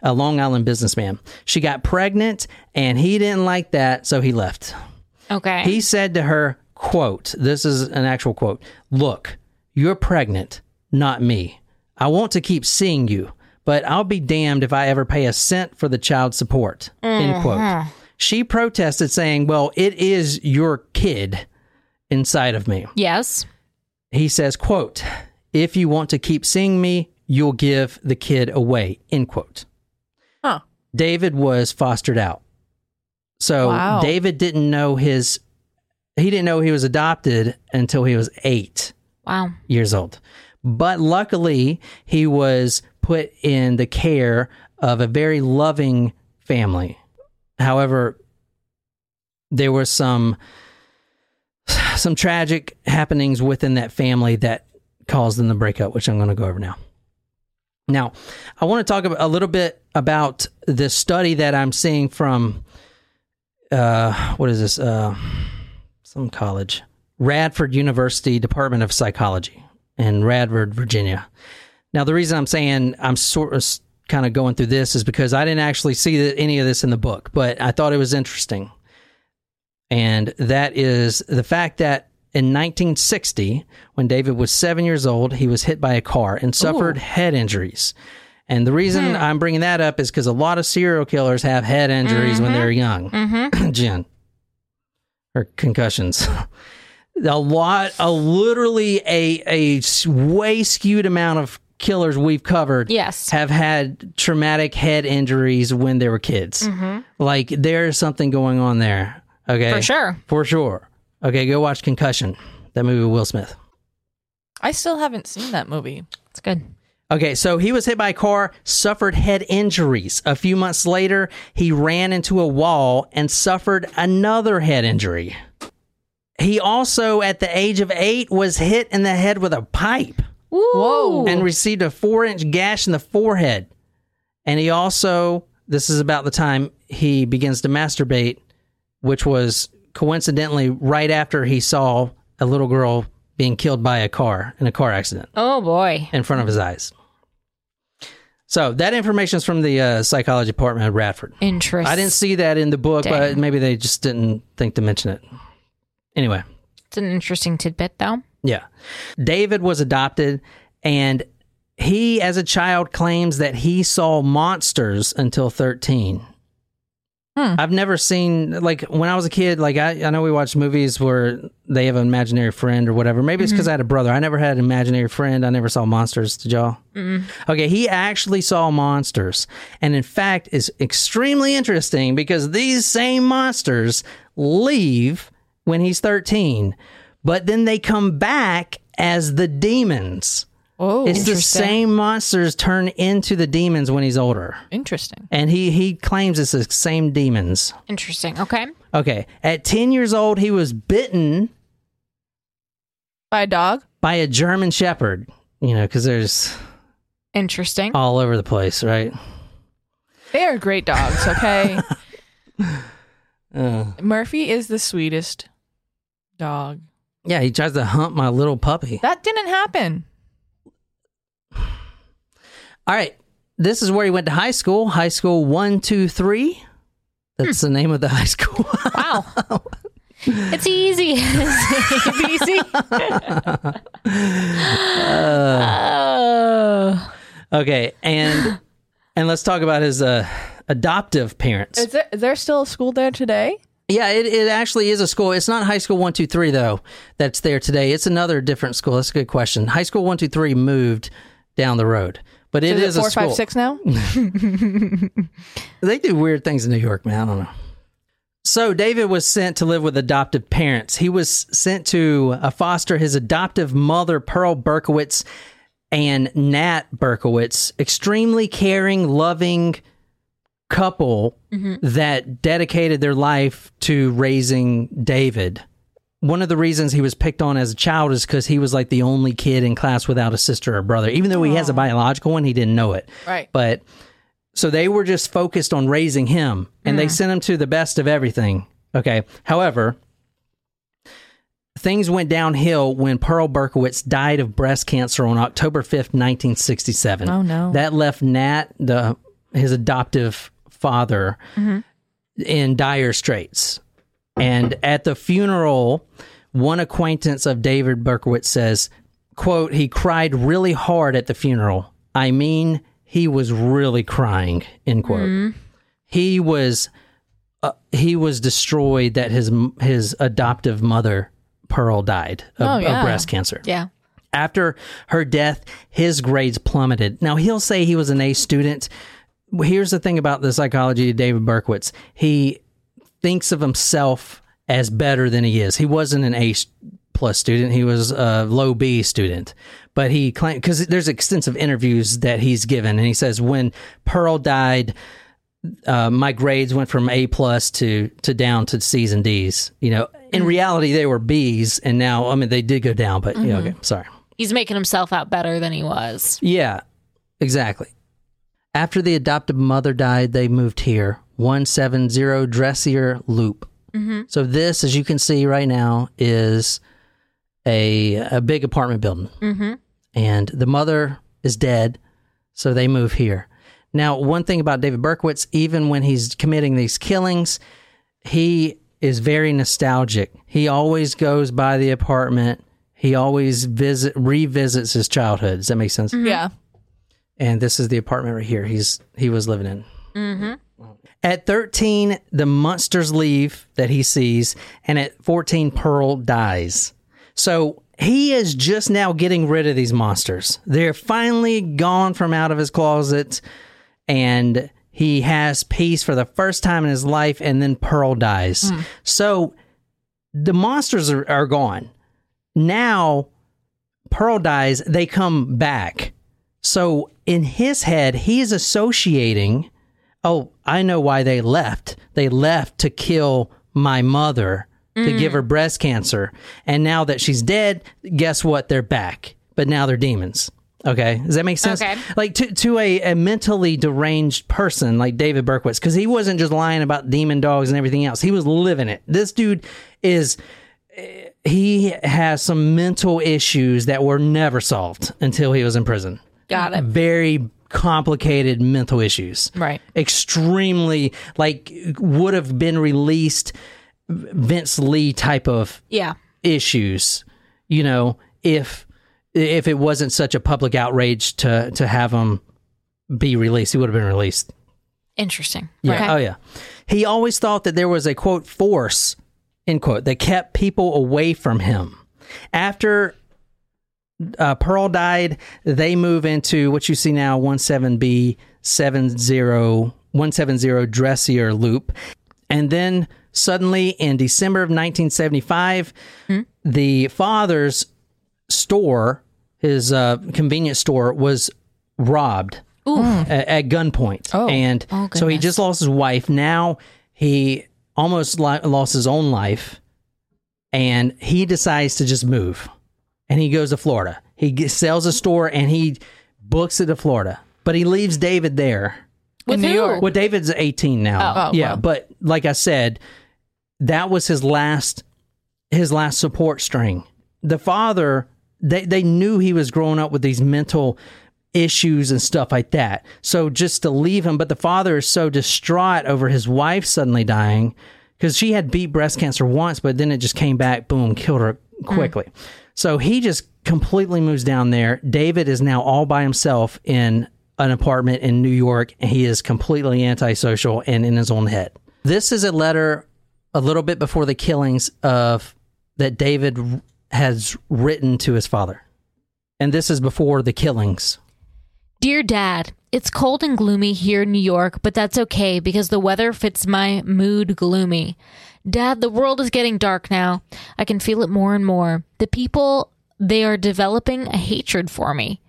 a Long Island businessman. She got pregnant and he didn't like that, so he left. Okay. He said to her, quote, this is an actual quote, look, you're pregnant, not me. I want to keep seeing you, but I'll be damned if I ever pay a cent for the child support, end mm-hmm. quote. She protested saying, well, it is your kid inside of me. yes. He says, quote, if you want to keep seeing me, you'll give the kid away, end quote. Huh. David was fostered out. So Wow. David didn't know his he didn't know he was adopted until he was 8 Wow. years old. But luckily, he was put in the care of a very loving family. However, there were some some tragic happenings within that family that caused them to break up, which I'm going to go over now. Now, I want to talk a little bit about the study that I'm seeing from uh, what is this? Uh, some college, Radford University Department of Psychology in Radford, Virginia. Now, the reason I'm saying I'm sort of kind of going through this is because I didn't actually see any of this in the book, but I thought it was interesting. And that is the fact that in 1960, when David was seven years old, he was hit by a car and suffered head injuries. And the reason hmm. I'm bringing that up is because a lot of serial killers have head injuries when they're mm-hmm. young. Mm-hmm. Jen. Or concussions. a lot, a literally a a way skewed amount of killers we've covered Yes. have had traumatic head injuries when they were kids. Mm-hmm. Like there's something going on there. Okay. For sure. For sure. Okay, go watch Concussion, that movie with Will Smith. I still haven't seen that movie. It's good. Okay, so he was hit by a car, suffered head injuries. A few months later, he ran into a wall and suffered another head injury. He also, at the age of eight, was hit in the head with a pipe Whoa. and received a four inch gash in the forehead. And he also, this is about the time he begins to masturbate, which was coincidentally right after he saw a little girl being killed by a car in a car accident Oh boy. in front of his eyes. So that information is from the uh, psychology department at Radford. Interesting. I didn't see that in the book, but maybe they just didn't think to mention it. Anyway, It's an interesting tidbit, though. yeah. David was adopted, and he, as a child, claims that he saw monsters until 13. I've never seen, like, when I was a kid, like, I, I know we watched movies where they have an imaginary friend or whatever. Maybe it's because mm-hmm. I had a brother. I never had an imaginary friend. I never saw monsters. Did y'all? Okay, he actually saw monsters. And in fact, is extremely interesting because these same monsters leave when he's 13, but then they come back as the demons. Oh, It's the same monsters turn into the demons when he's older. Interesting. And he, he claims it's the same demons. Interesting. Okay. Okay, at 10 years old, he was bitten By a dog? by a German Shepherd, you know, because there's Interesting. all over the place, right? They are great dogs, okay? Uh, Murphy is the sweetest dog. yeah, he tries to hump my little puppy. That didn't happen. All right. This is where he went to high school. High school one, two, three. That's the name of the high school. Wow. it's easy. It's easy. oh. okay, and and let's talk about his uh, adoptive parents. Is there, is there still a school there today? yeah, it, it actually is a school. It's not high school one, two, three though. That's there today. It's another different school. That's a good question. High school one, two, three moved down the road, but it Is is it a school. five, six now? They do weird things in New York, man. I don't know. So David was sent to live with adoptive parents. He was sent to uh, foster his adoptive mother, Pearl Berkowitz, and Nat Berkowitz, extremely caring, loving couple that dedicated their life to raising David. One of the reasons he was picked on as a child is because he was like the only kid in class without a sister or brother. Even though he has a biological one, he didn't know it. Right. But so they were just focused on raising him and they mm. sent him to the best of everything. Okay. However, things went downhill when Pearl Berkowitz died of breast cancer on October 5th, 1967. Oh, no. That left Nat, the his adoptive father, mm-hmm. in dire straits. And at the funeral, one acquaintance of David Berkowitz says, quote, he cried really hard at the funeral. I mean, he was really crying, end quote. He was uh, he was destroyed that his his adoptive mother Pearl died of, Oh, yeah. of breast cancer. Yeah. After her death, his grades plummeted. Now, he'll say he was an A student. Here's the thing about the psychology of David Berkowitz he thinks of himself as better than he is. He wasn't an A plus student, he was a low B student. But he claimed, because there's extensive interviews that he's given, and he says, when Pearl died, uh, my grades went from A plus to to down to C's and D's. You know, in reality, they were B's, and now I mean they did go down, but you know, okay, sorry. He's making himself out better than he was. Yeah, exactly. After the adoptive mother died, they moved here, 170 Dreiser Loop. Mm-hmm. So this, as you can see right now, is a a big apartment building, mm-hmm. and the mother is dead, so they move here. Now, one thing about David Berkowitz, even when he's committing these killings, he is very nostalgic. He always goes by the apartment. He always visit revisits his childhood. Does that make sense? Mm-hmm. Yeah. and this is the apartment right here. He's he was living in. Mm-hmm. At 13, the monsters leave that he sees, and at 14, Pearl dies. So he is just now getting rid of these monsters. They're finally gone from out of his closet, and he has peace for the first time in his life, and then Pearl dies. Hmm. So the monsters are, are gone. Now, Pearl dies, they come back. So in his head, he's associating, oh, I know why they left. They left to kill my mother, to give mm. her breast cancer. And now that she's dead, guess what? They're back. But now they're demons. Okay. Does that make sense? Okay. Like to, to a, a mentally deranged person like David Berkowitz, because he wasn't just lying about demon dogs and everything else. He was living it. This dude is eh, he has some mental issues that were never solved until he was in prison. Got it. Very complicated mental issues. Right. Extremely like would have been released Vince Lee type of Yeah. issues, you know, if if it wasn't such a public outrage to to have him be released, he would have been released. Interesting. Yeah. Okay. Oh yeah. He always thought that there was a quote force end quote that kept people away from him. After uh, Pearl died, they move into what you see now 17B 70 170 Dreiser loop. And then suddenly in December of 1975, the father's store, his uh, convenience store, was robbed at, at gunpoint. Oh. And Oh, so he just lost his wife. Now he almost li- lost his own life. And he decides to just move. And he goes to Florida. He g- sells a store and he books it to Florida. But he leaves David there. With New? York. Well, David's 18 now. Oh. Oh, yeah, wow. but like I said, that was his last his last support string. The father, they they knew he was growing up with these mental issues and stuff like that. So just to leave him, but the father is so distraught over his wife suddenly dying because she had beat breast cancer once, but then it just came back, boom, killed her mm. quickly. So he just completely moves down there. David is now all by himself in an apartment in New York, and he is completely antisocial and in his own head. This is a letter a little bit before the killings of that David has written to his father. And this is before the killings. Dear Dad, it's cold and gloomy here in New York, but that's okay because the weather fits my mood gloomy. Dad, the world is getting dark now. I can feel it more and more. The people, they are developing a hatred for me.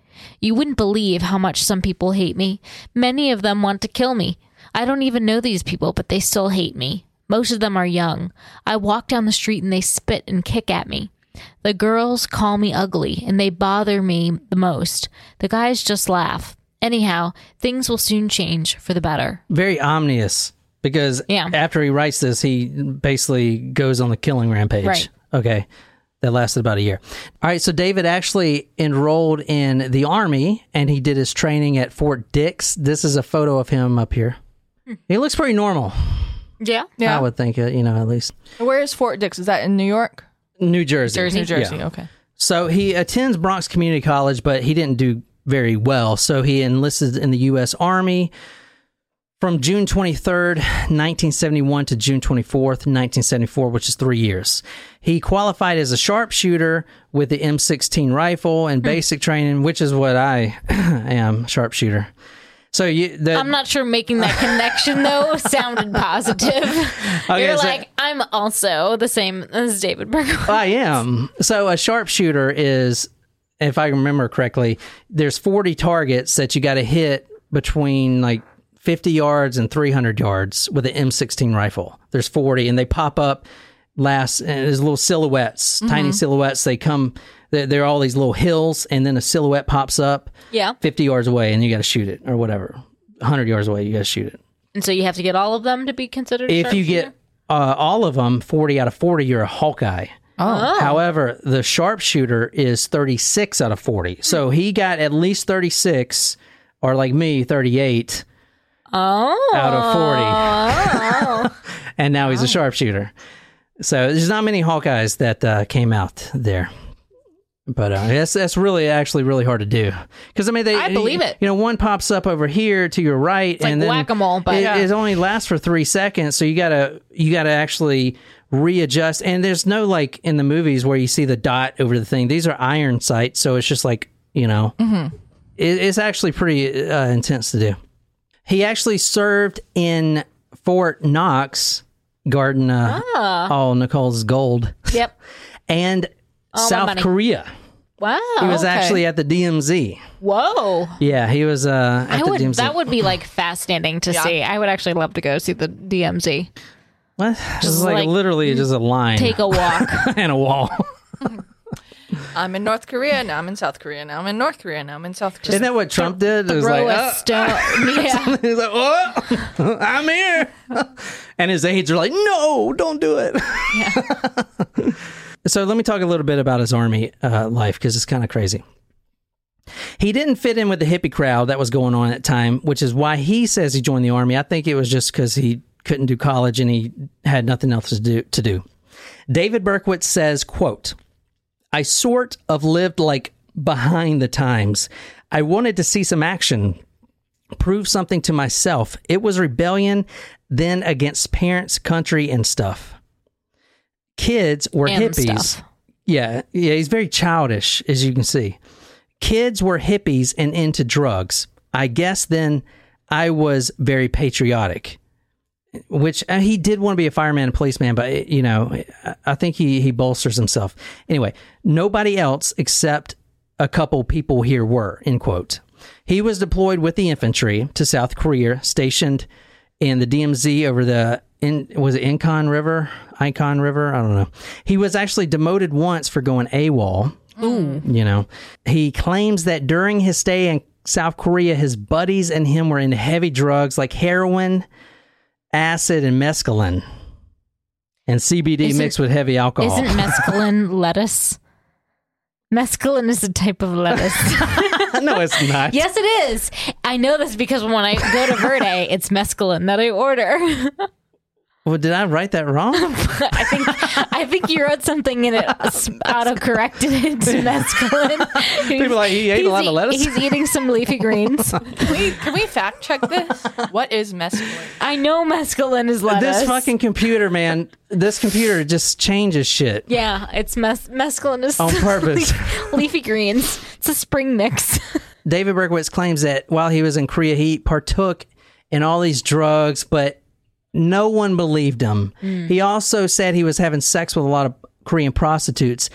You wouldn't believe how much some people hate me. Many of them want to kill me. I don't even know these people, but they still hate me. Most of them are young. I walk down the street and they spit and kick at me. The girls call me ugly and they bother me the most. The guys just laugh. Anyhow, things will soon change for the better. Very ominous because Yeah. after he writes this, he basically goes on the killing rampage. Right. Okay. That lasted about a year. All right. So David actually enrolled in the army and he did his training at Fort Dix. This is a photo of him up here. Hmm. He looks pretty normal. Yeah. Yeah. I would think, you know, at least Where is Fort Dix? Is that in New York? New Jersey. Jersey. New Jersey. Yeah. Okay. So he attends Bronx Community College, but he didn't do very well. So he enlisted in the U.S. Army from June 23rd, 1971 to June 24th, 1974, which is three years. He qualified as a sharpshooter with the M16 rifle and hmm. basic training, which is what I am, sharpshooter. So you, the, I'm not sure making that connection though sounded positive. You're so- like, I'm also the same as David Berkowitz. I am. So a sharpshooter is, if I remember correctly, there's 40 targets that you got to hit between like 50 yards and 300 yards with an M16 rifle. There's 40, and they pop up last. And there's little silhouettes, tiny silhouettes. They come. They're, they're all these little hills, and then a silhouette pops up Yeah. 50 yards away, and you got to shoot it or whatever. 100 yards away, you got to shoot it. And so you have to get all of them to be considered. a If you get uh, all of them, 40 out of 40, you're a Hawkeye. Oh. However, the sharpshooter is 36 out of 40. So he got at least 36, or like me, 38 oh, out of 40. oh. And now he's a sharpshooter. So there's not many Hawkeyes that uh, came out there. But uh, that's that's really actually really hard to do because I mean they I believe it. You know, one pops up over here to your right, like and then whack-a-mole, but- it, Yeah. it only lasts for three seconds. So you gotta you gotta actually readjust. And there's no like in the movies where you see the dot over the thing. These are iron sights, so it's just like you know, Mm-hmm. it, it's actually pretty uh, intense to do. He actually served in Fort Knox, guarding uh, Ah. all Nicole's gold, Yep. and All South. Korea. Wow. He was okay. actually at the DMZ. Whoa. Yeah, he was uh, at I the would. DMZ. That would be like fascinating to Yeah. see. I would actually love to go see the DMZ. what? Just like, like, literally just a line Take a walk. and a wall. I'm in North Korea now. I'm in South Korea now. I'm in North Korea now. I'm in South Korea. Isn't that what Trump did? It was like, "Uh," stone. Yeah. he's like, oh, I'm here. and his aides are like, no, don't do it. Yeah. so let me talk a little bit about his army uh, life because it's kind of crazy. He didn't fit in with the hippie crowd that was going on at the time, which is why he says he joined the army. I think it was just because he couldn't do college and he had nothing else to do. To do. David Berkowitz says, quote, I sort of lived like behind the times. I wanted to see some action, prove something to myself. It was rebellion then against parents, country, and stuff. Kids were And hippies. stuff. Yeah, yeah, he's very childish, as you can see. Kids were hippies and into drugs. I guess then I was very patriotic, which uh, he did want to be a fireman and policeman, but you know, I- I think he he bolsters himself. Anyway, nobody else except a couple people here were. End quote. He was deployed with the infantry to South Korea, stationed in the DMZ over the in was it Incon River, Icon River. I don't know. He was actually demoted once for going AWOL. Ooh. You know, he claims that during his stay in South Korea, his buddies and him were in heavy drugs like heroin, acid, and mescaline, and CBD Isn't- mixed with heavy alcohol. Isn't mescaline lettuce? Mescaline is a type of lettuce. no, it's not. yes, it is. I know this because when I go to Verde, it's mescaline that I order. Well, did I write that wrong? I think I think you wrote something in it auto corrected it to mescaline. People are like he ate a He's lot of lettuce. He's eating some leafy greens. Can we, can we fact check this? What is mescaline? I know mescaline is lettuce. this fucking computer, man. This computer just changes shit. yeah, it's mes- mescaline is On purpose. leafy greens. It's a spring mix. David Berkowitz claims that while he was in Korea, he partook in all these drugs, but no one believed him. Hmm. He also said he was having sex with a lot of Korean prostitutes.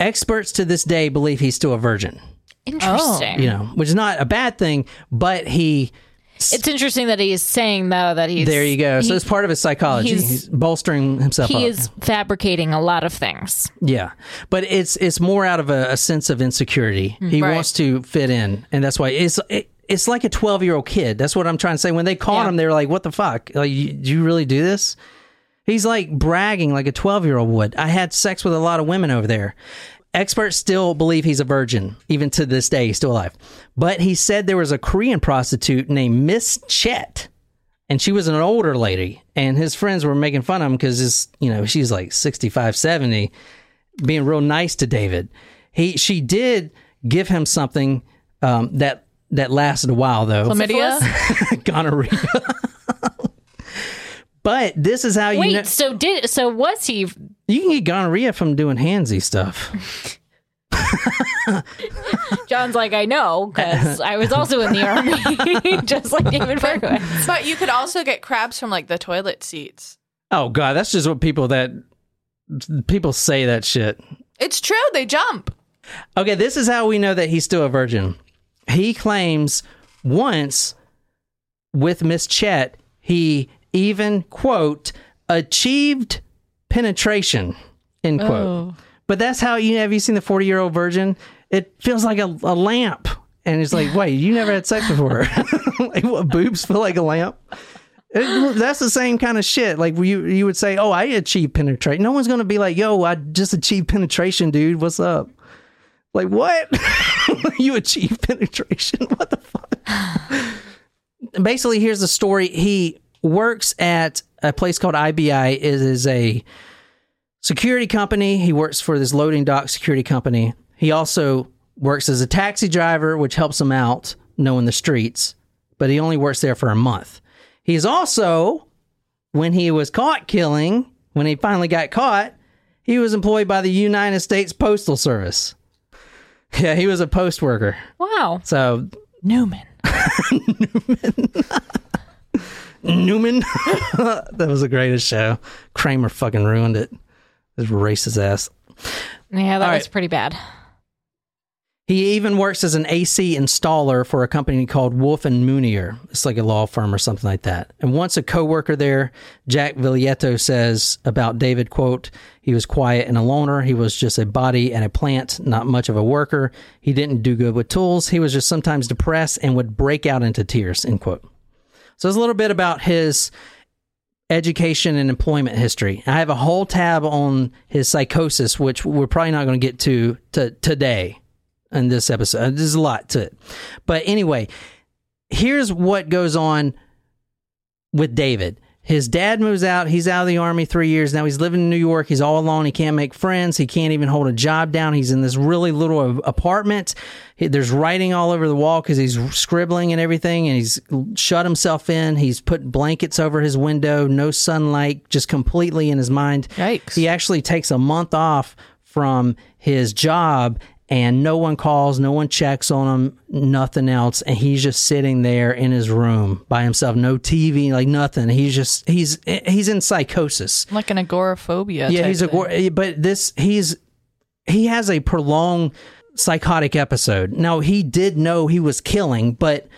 Experts to this day believe he's still a virgin, Interesting. you know, which is not a bad thing, but he, It's interesting that he's saying though that he's there you go. So it's part of his psychology. he's- He's, bolstering himself he up. is fabricating a lot of things. Yeah, but it's it's more out of a, a sense of insecurity. Hmm. He Right. wants to fit in, and that's why it's it, it's like a twelve year old kid. That's what I'm trying to say. When they caught Yeah. him, they were like, "What the fuck? Like, you, do you really do this?" He's like bragging like a twelve year old would. I had sex with a lot of women over there. Experts still believe he's a virgin, even to this day. He's still alive. But he said there was a Korean prostitute named Miss Chet and she was an older lady and his friends were making fun of him because you know she's like 65 70 being real nice to david he she did give him something um, that that lasted a while though Chlamydia? gonorrhea but this is how you Wait, know so did so was he you can get gonorrhea from doing handsy stuff John's like, I know, because I was also in the army, just like David Berkowitz. But you could also get crabs from like the toilet seats. oh god that's just what people that people say that shit It's true. They jump. Okay, this is how we know that he's still a virgin. He claims once with Miss Chet, he even, quote, achieved penetration, end oh. quote. But that's how you have you seen the 40 year old virgin? It feels like a, a lamp. And it's like, wait, you never had sex before. like, what, boobs feel like a lamp? It- that's the same kind of shit. Like you, you would say, "Oh, I achieved penetration." No one's gonna be like, "Yo, I just achieved penetration, dude. What's up?" Like what? you achieve penetration? What the fuck? Basically, here's the story. He works at a place called IBI. It is a security company. He works for this loading dock security company. He also works as a taxi driver, which helps him out knowing the streets, but he only works there for a month. He's also, when he was caught killing, when he finally got caught, he was employed by the United States Postal Service. Yeah, he was a post worker. Wow. So Newman. Newman. Newman. that was the greatest show. Kramer fucking ruined it. His racist ass. Yeah, that All was right. pretty bad. He even works as an AC installer for a company called Wolfe and Munier. It's like a law firm or something like that. And once a coworker there, Jack Villieto says about David, quote, he was quiet and a loner. He was just a body and a plant, not much of a worker. He didn't do good with tools. He was just sometimes depressed and would break out into tears, end quote. So it's a little bit about his education and employment history. I have a whole tab on his psychosis, which we're probably not going to get to, to today in this episode. Uh, there's a lot to it. But anyway, here's what goes on with David. His dad moves out. He's out of the army three years. Now he's living in New York. He's all alone. He can't make friends. He can't even hold a job down. He's in this really little apartment. He- There's writing all over the wall because he's scribbling and everything, and he's shut himself in. He's put blankets over his window, no sunlight, just completely in his mind. Yikes. He actually takes a month off from his job and no one calls, no one checks on him, nothing else. And he's just sitting there in his room by himself, no TV, like nothing. He's just, he's, he's in psychosis. Like an agoraphobia. Yeah, he's a, thing. gor- but this, he's, he has a prolonged psychotic episode. Now, he did know he was killing, but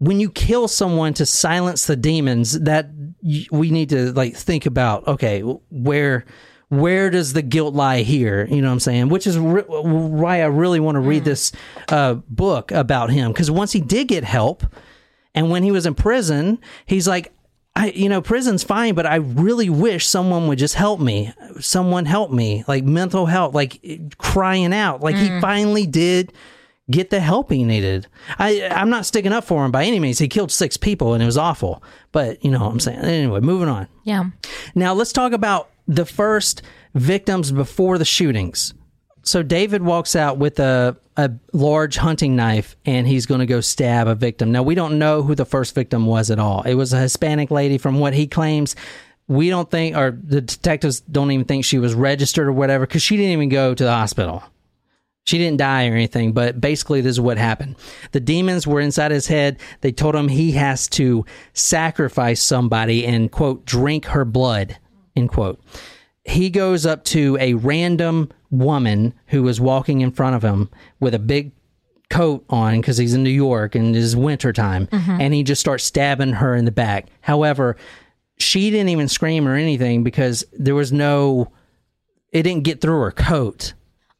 when you kill someone to silence the demons, that y- we need to like think about. Okay, where where does the guilt lie here? You know what I'm saying? Which is re- why I really want to read mm. this uh, book about him because once he did get help, and when he was in prison, he's like. I, you know, prison's fine, but I really wish someone would just help me. Someone help me, like mental health, like eh, crying out. Like he mm. finally did get the help he needed. I I'm not sticking up for him by any means. He killed six people and it was awful. But you know what I'm saying. Anyway, moving on. Yeah. Now let's talk about the first victims before the shootings. So David walks out with a a large hunting knife and he's going to go stab a victim. Now we don't know who the first victim was at all. It was a Hispanic lady from what he claims. We don't think or the detectives don't even think she was registered or whatever cuz she didn't even go to the hospital. She didn't die or anything, but basically, this is what happened. The demons were inside his head. They told him he has to sacrifice somebody and, quote, drink her blood, end quote. He goes up to a random woman who was walking in front of him with a big coat on because he's in New York and it's wintertime, mm-hmm. and he just starts stabbing her in the back. However, she didn't even scream or anything because there was no, it didn't get through her coat.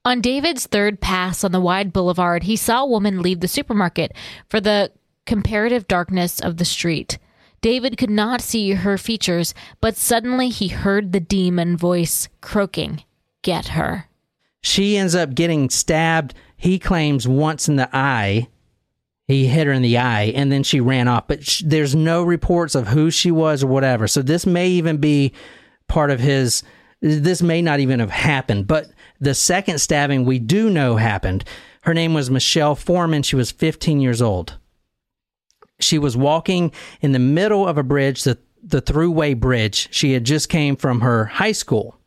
On David's third pass on the wide boulevard, he saw a woman leave the supermarket for the comparative darkness of the street. David could not see her features, but suddenly he heard the demon voice croaking, Get her. She ends up getting stabbed, he claims, once in the eye. He hit her in the eye and then she ran off. But sh- there's no reports of who she was or whatever. So this may even be part of his. This may not even have happened. But the second stabbing we do know happened. Her name was Michelle Forman. She was 15 years old. She was walking in the middle of a bridge, the, the throughway bridge. She had just came from her high school.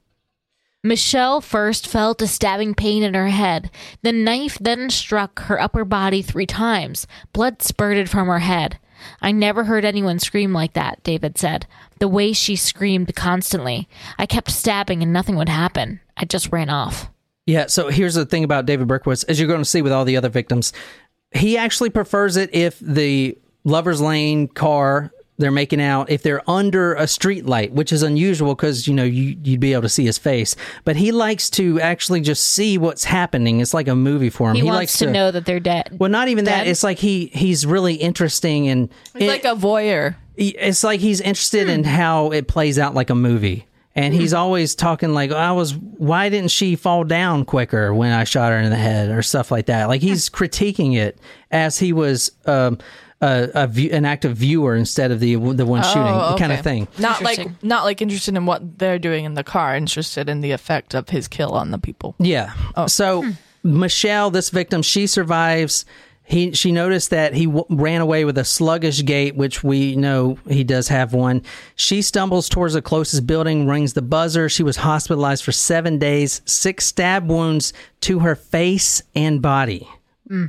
Michelle first felt a stabbing pain in her head. The knife then struck her upper body three times. Blood spurted from her head. I never heard anyone scream like that, David said. The way she screamed constantly. I kept stabbing and nothing would happen. I just ran off. Yeah, so here's the thing about David Berkowitz, as you're going to see with all the other victims, he actually prefers it if the lover's lane car they're making out if they're under a street light, which is unusual because you know you, you'd be able to see his face. But he likes to actually just see what's happening. It's like a movie for him. He, wants likes to, know that they're dead. Well, not even that. It's like he he's really interesting and He's like a voyeur. it's like he's interested in how it plays out like a movie. And he's always talking like, I was, why didn't she fall down quicker when I shot her in the head or stuff like that? Like he's critiquing it as he was um, a, a view, an active viewer instead of the the one oh, shooting, Oh, kind of thing. Not like not like interested in what they're doing in the car, interested in the effect of his kill on the people. Yeah. Oh. So hmm. Michelle, this victim, she survives. He she noticed that he w- ran away with a sluggish gait, which we know he does have one. She stumbles towards the closest building, rings the buzzer. She was hospitalized for seven days, six stab wounds to her face and body. Hmm.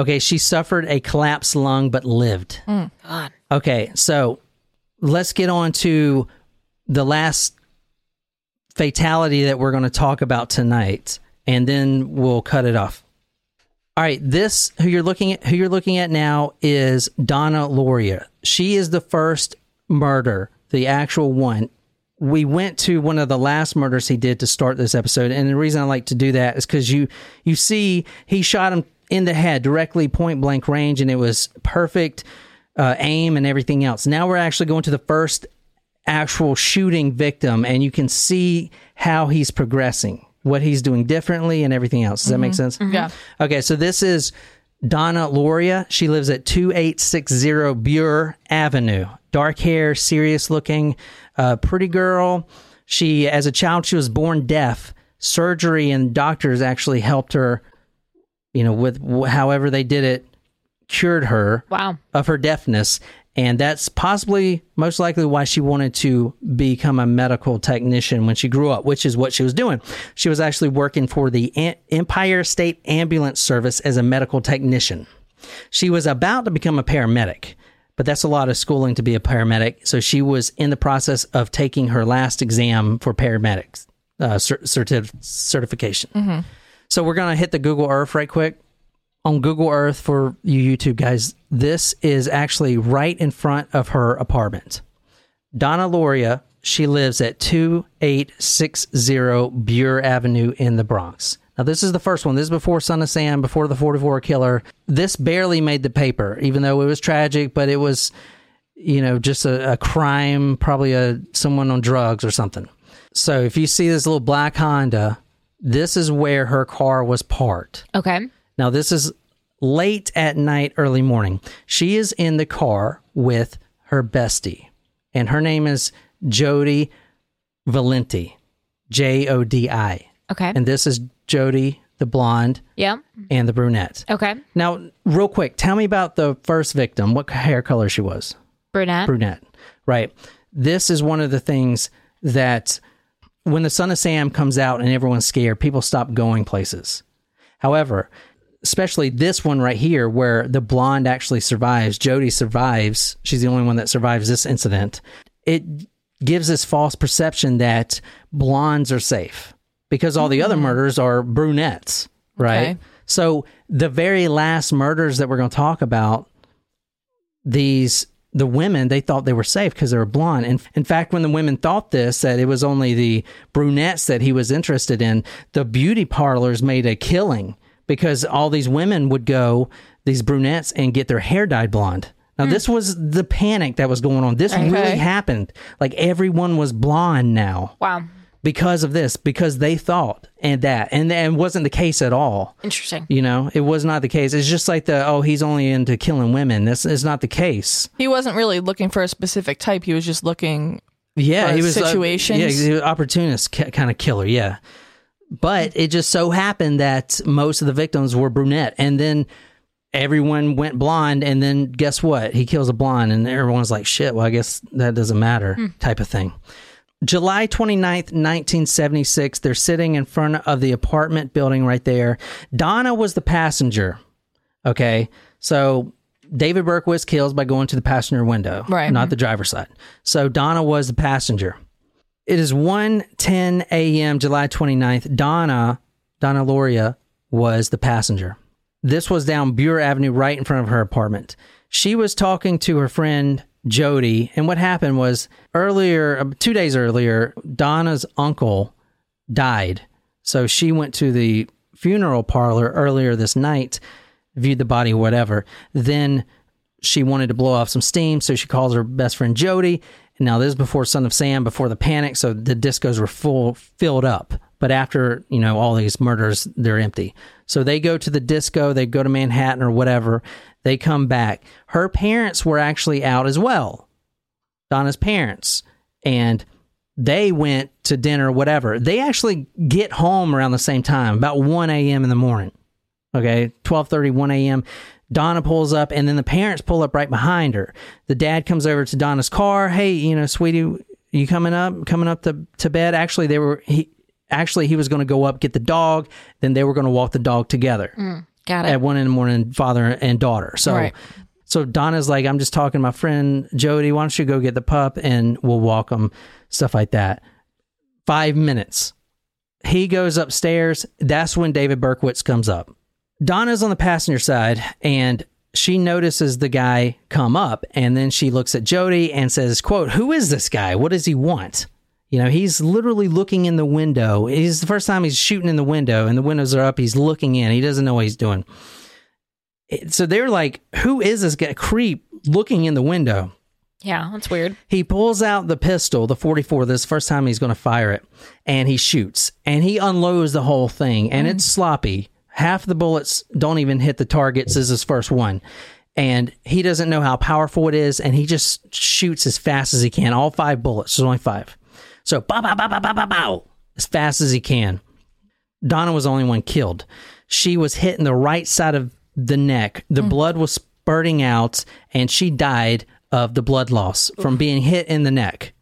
Okay, she suffered a collapsed lung but lived. Mm. God. Okay, so let's get on to the last fatality that we're going to talk about tonight, and then we'll cut it off. All right, this who you're looking at who you're looking at now is Donna Lauria. She is the first murder, the actual one. We went to one of the last murders he did to start this episode, and the reason I like to do that is because you you see he shot him in the head directly point blank range, and it was perfect uh, aim and everything else. Now we're actually going to the first actual shooting victim, and you can see how he's progressing, what he's doing differently, and everything else. Does that make sense? Yeah. Okay, so this is Donna Lauria. She lives at 2860 Buhre Avenue. Dark hair, serious looking, uh, pretty girl. She, as a child, she was born deaf. Surgery and doctors actually helped her, you know, with wh- however they did it, cured her Wow. of her deafness. And that's possibly most likely why she wanted to become a medical technician when she grew up, which is what she was doing. She was actually working for the An- Empire State Ambulance Service as a medical technician. She was about to become a paramedic, but that's a lot of schooling to be a paramedic. So she was in the process of taking her last exam for paramedics uh, cer- certif- certification. So we're going to hit the Google Earth right quick on Google Earth for you YouTube guys, this is actually right in front of her apartment. Donna Lauria, she lives at 2860 Buhre Avenue in the Bronx. Now, this is the first one. This is before Son of Sam, before the 44 killer. This barely made the paper, even though it was tragic, but it was, you know, just a, a crime, probably a someone on drugs or something. So if you see this little black Honda, this is where her car was parked. Okay. Now, this is late at night, early morning. She is in the car with her bestie, and her name is Jody Valenti, J O D I. Okay. And this is Jody, the blonde, yeah. and the brunette. Okay. Now, real quick, tell me about the first victim, what hair color she was Brunette. brunette. Right. This is one of the things that when the son of Sam comes out and everyone's scared, people stop going places. However, especially this one right here where the blonde actually survives, Jody survives. She's the only one that survives this incident. It gives this false perception that blondes are safe because all the other mm-hmm. murders are brunettes, right? Okay. So the very last murders that we're going to talk about these the women they thought they were safe because they were blonde. And in fact when the women thought this that it was only the brunettes that he was interested in the beauty parlors made a killing because all these women would go these brunettes and get their hair dyed blonde. Now hmm. this was the panic that was going on. This really happened. Like everyone was blonde now. Wow. Because of this because they thought and that and and wasn't the case at all Interesting. you know it was not the case it's just like the oh he's only into killing women this is not the case He wasn't really looking for a specific type. He was just looking. Yeah, uh, he was uh, situations? yeah, he was opportunist ki- kind of killer. Yeah, but it just so happened that most of the victims were brunette, and then everyone went blonde, and then guess what? He kills a blonde, and everyone's like, "Shit." Well, I guess that doesn't matter, type of thing. July 29th, 1976, they're sitting in front of the apartment building right there. Donna was the passenger. Okay. So David Berkowitz killed by going to the passenger window, Right. not the driver's side. So Donna was the passenger. It is 1:10 a.m. July 29th. Donna, Donna Lauria was the passenger. This was down Buhre Avenue right in front of her apartment. She was talking to her friend Jody, and what happened was earlier, uh, 2 days earlier, Donna's uncle died. So she went to the funeral parlor earlier this night, viewed the body, whatever. Then she wanted to blow off some steam, so she calls her best friend Jody. Now this is before Son of Sam, before the panic, so the discos were full filled up. But after you know all these murders, they're empty. So they go to the disco, they go to Manhattan or whatever. They come back. Her parents were actually out as well. Donna's parents, and they went to dinner, whatever. They actually get home around the same time, about one a.m. in the morning. Okay, 12:30, 1 a.m. Donna pulls up, and then the parents pull up right behind her. The dad comes over to Donna's car. Hey, you know, sweetie, you coming up? Coming up to to bed? Actually, they were he. Actually, he was going to go up get the dog. Then they were going to walk the dog together mm, Got it. at one in the morning, father and daughter. So, Right. So Donna's like, I'm just talking to my friend Jody. Why don't you go get the pup and we'll walk him, stuff like that. Five minutes. He goes upstairs. That's when David Berkowitz comes up. Donna's on the passenger side and she notices the guy come up and then she looks at Jody and says, quote, who is this guy? What does he want? You know, he's literally looking in the window. It's the first time he's shooting in the window and the windows are up. He's looking in. He doesn't know what he's doing. So they're like, who is this guy creep looking in the window? yeah, that's weird. He pulls out the pistol, the 44. This first time he's going to fire it, and he shoots and he unloads the whole thing, and it's mm. sloppy. Half the bullets don't even hit the targets. This is his first one, and he doesn't know how powerful it is, and he just shoots as fast as he can. All five bullets. There's only five, so bow bow bow bow bow bow bow as fast as he can. Donna was the only one killed. She was hit in the right side of the neck. The blood was spurting out, and she died of the blood loss from being hit in the neck.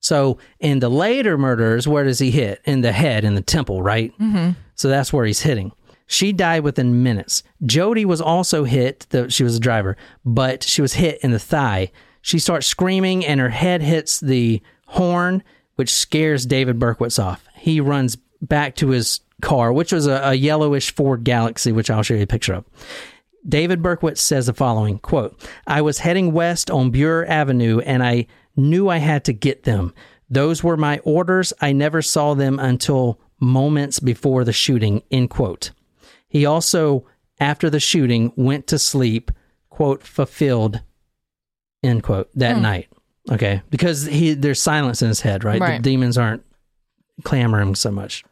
So in the later murders, where does he hit? In the head, in the temple, right? Mm-hmm. So that's where he's hitting. She died within minutes. Jody was also hit. The, she was a driver, but she was hit in the thigh. She starts screaming, and her head hits the horn, which scares David Berkowitz off. He runs back to his car, which was a, a yellowish Ford Galaxie, which I'll show you a picture of. David Berkowitz says the following quote, I was heading west on Buhre Avenue and I knew I had to get them. Those were my orders. I never saw them until moments before the shooting, end quote. He also, after the shooting, went to sleep, quote, fulfilled, end quote, that hmm. night. Okay. Because he there's silence in his head, right? Right. The demons aren't clamoring so much.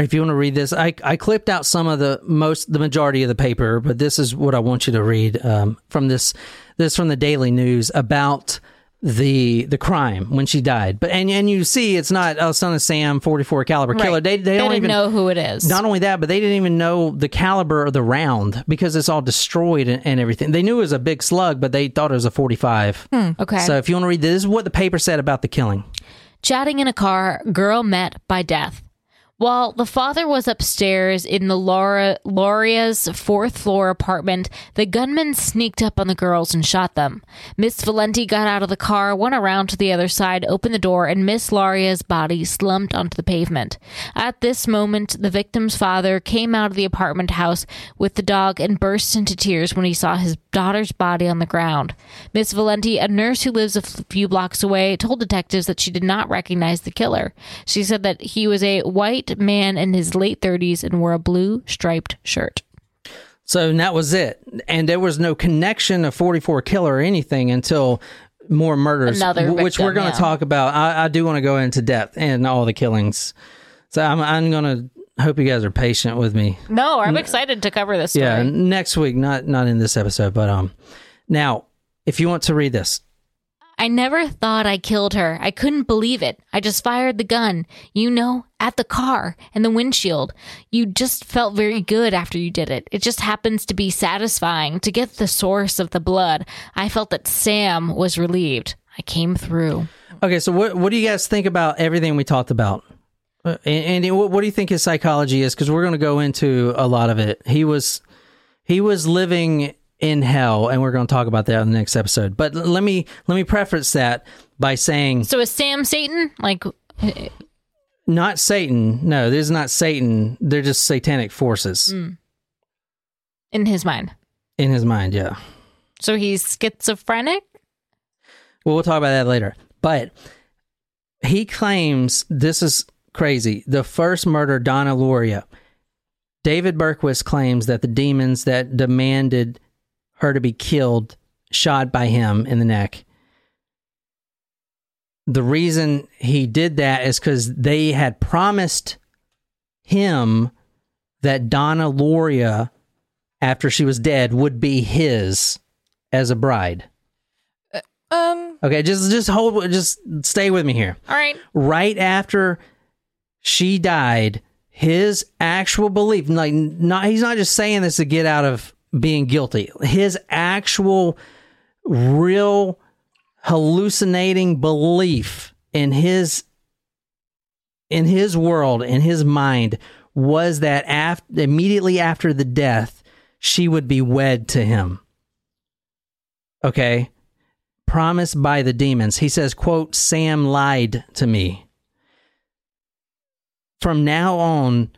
If you want to read this, I, I clipped out some of the most the majority of the paper, but this is what I want you to read um, from this this from the Daily News about the the crime when she died. But and and you see, it's not oh son of Sam, forty four caliber killer. Right. They they, don't didn't even know who it is. not only that, but they didn't even know the caliber of the round because it's all destroyed and, and everything. They knew it was a big slug, but they thought it was a forty five. okay. So if you want to read this, this is what the paper said about the killing. Chatting in a car, girl met by death. While the father was upstairs in the Laura Lauria's fourth floor apartment, the gunman sneaked up on the girls and shot them. Miss Valenti got out of the car, went around to the other side, opened the door, and Miss Lauria's body slumped onto the pavement. At this moment, the victim's father came out of the apartment house with the dog and burst into tears when he saw his daughter's body on the ground. Miss Valenti, a nurse who lives a few blocks away, told detectives that she did not recognize the killer. She said that he was a white man in his late 30s and wore a blue striped shirt. So that was it. And there was no connection of 44 killer or anything until more murders, Another w- which we're going to yeah. talk about. I, I do want to go into depth and all the killings. So I'm, I'm going to hope you guys are patient with me. No, I'm excited to cover this story. Yeah, next week, not not in this episode, but um, now if you want to read this, I never thought I killed her. I couldn't believe it. I just fired the gun, you know, at the car and the windshield. You just felt very good after you did it. It just happens to be satisfying to get the source of the blood. I felt that Sam was relieved. I came through. okay. So what what do you guys think about everything we talked about? Uh, And, what do you think his psychology is? Because we're going to go into a lot of it. He was he was living in hell, and we're going to talk about that in the next episode. But l- let me let me preface that by saying So is Sam Satan? Like, uh, not Satan. No, this is not Satan. They're just satanic forces mm. in his mind. in his mind. Yeah. So he's schizophrenic? Well, we'll talk about that later. But he claims this is crazy. The first murder, Donna Lauria. David Berkowitz claims that the demons that demanded her to be killed, shot by him in the neck, the reason he did that is because they had promised him that Donna Lauria, after she was dead, would be his as a bride. Um, Okay, just just hold, just stay with me here. All right. Right after she died, his actual belief, like not, he's not just saying this to get out of being guilty. His actual, real, hallucinating belief in his in his world, in his mind, was that after immediately after the death, she would be wed to him. Okay promised by the demons. He says, quote, Sam lied to me. From now on,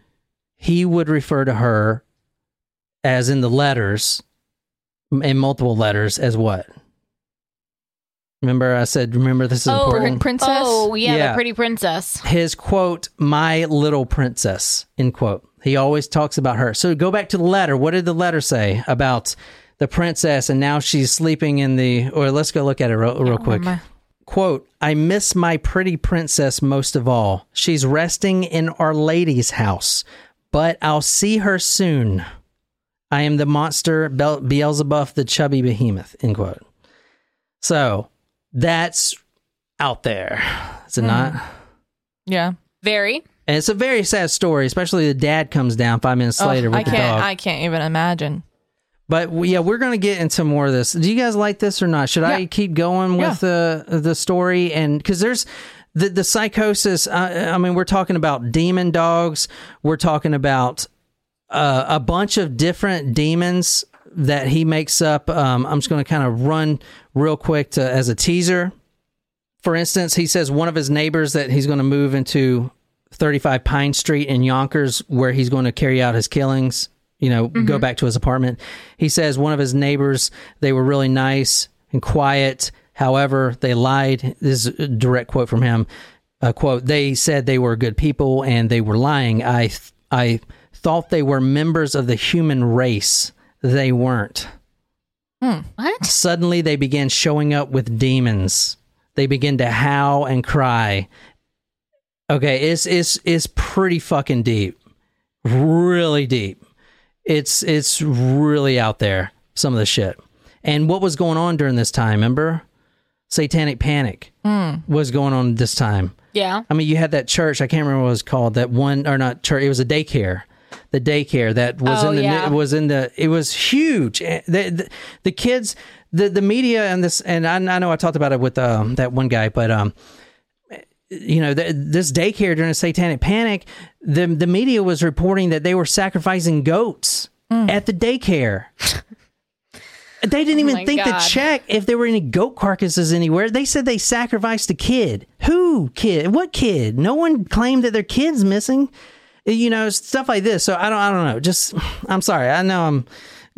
he would refer to her as in the letters, in multiple letters, as what? Remember, I said, remember this is Oh, important. princess. Oh, yeah, Yeah. the pretty princess. His quote, my little princess, end quote. He always talks about her. So go back to the letter. What did the letter say about the princess and now she's sleeping in the, or let's go look at it real, real oh, quick. remember. Quote, I miss my pretty princess most of all. She's resting in Our Lady's house, but I'll see her soon. I am the monster Bel- Beelzebub, the chubby behemoth, end quote. So that's out there, is it not? yeah. Very. And it's a very sad story, especially the dad comes down five minutes Ugh, later with I the can't. dog. I can't even imagine. But we- yeah, we're going to get into more of this. Do you guys like this or not? Should I keep going with the the story? And because there's the the psychosis. Uh, I mean, we're talking about demon dogs. We're talking about uh, a bunch of different demons that he makes up. Um, I'm just going to kind of run real quick to as a teaser. For instance, he says one of his neighbors that he's going to move into 35 Pine Street in Yonkers, where he's going to carry out his killings. You know, go back to his apartment. He says one of his neighbors they were really nice and quiet. However, they lied. This is a direct quote from him. A quote: They said they were good people and they were lying. I th- I thought they were members of the human race. They weren't. Hmm, what? Suddenly, they began showing up with demons. They begin to howl and cry. Okay, it's it's it's pretty fucking deep, really deep. It's it's really out there. Some of the shit. And what was going on during this time? Remember, Satanic Panic hmm. was going on this time. Yeah. I mean, you had that church. I can't remember what it was called. That one or not church. It was a daycare. The daycare that was Oh, in the yeah. was in the. It was huge. Eh, The, the, the kids, the the media, and this, and I, I know I talked about it with um, that one guy, but um, you know, the, this daycare during the Satanic Panic, the the media was reporting that they were sacrificing goats Mm. at the daycare. They didn't even Oh my think God. to check if there were any goat carcasses anywhere. They said they sacrificed a kid. Who kid? What kid? No one claimed that their kid's missing. You know, stuff like this. So I don't. I don't know. Just, I'm sorry. I know I'm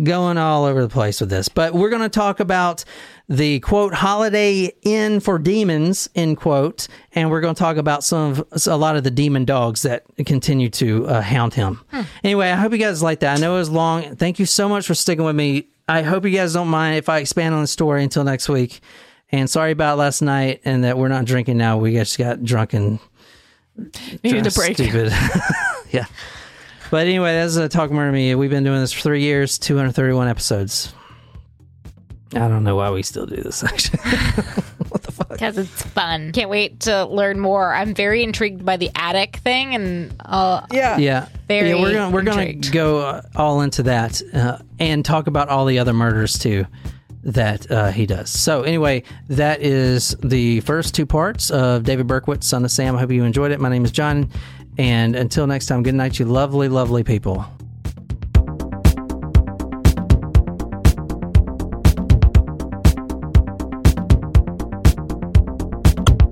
going all over the place with this, but we're going to talk about the quote holiday inn for demons end quote, and we're going to talk about some of a lot of the demon dogs that continue to uh, hound him. Anyway, I hope you guys like that. I know it was long. Thank you so much for sticking with me. I hope you guys don't mind if I expand on the story until next week. And sorry about last night and that we're not drinking now. We just got drunk and Needed a break. Stupid. yeah. But anyway, that's a Talk Murder Me. We've been doing this for three years, 231 episodes. I don't know why we still do this, actually. Because it's fun. Can't wait to learn more. I'm very intrigued by the attic thing, and uh, Yeah. yeah. Very yeah, we're gonna we're gonna go uh, all into that uh, and talk about all the other murders too that uh, he does. So anyway, that is the first two parts of David Berkowitz, Son of Sam. I hope you enjoyed it. My name is John, and until next time, good night, you lovely, lovely people.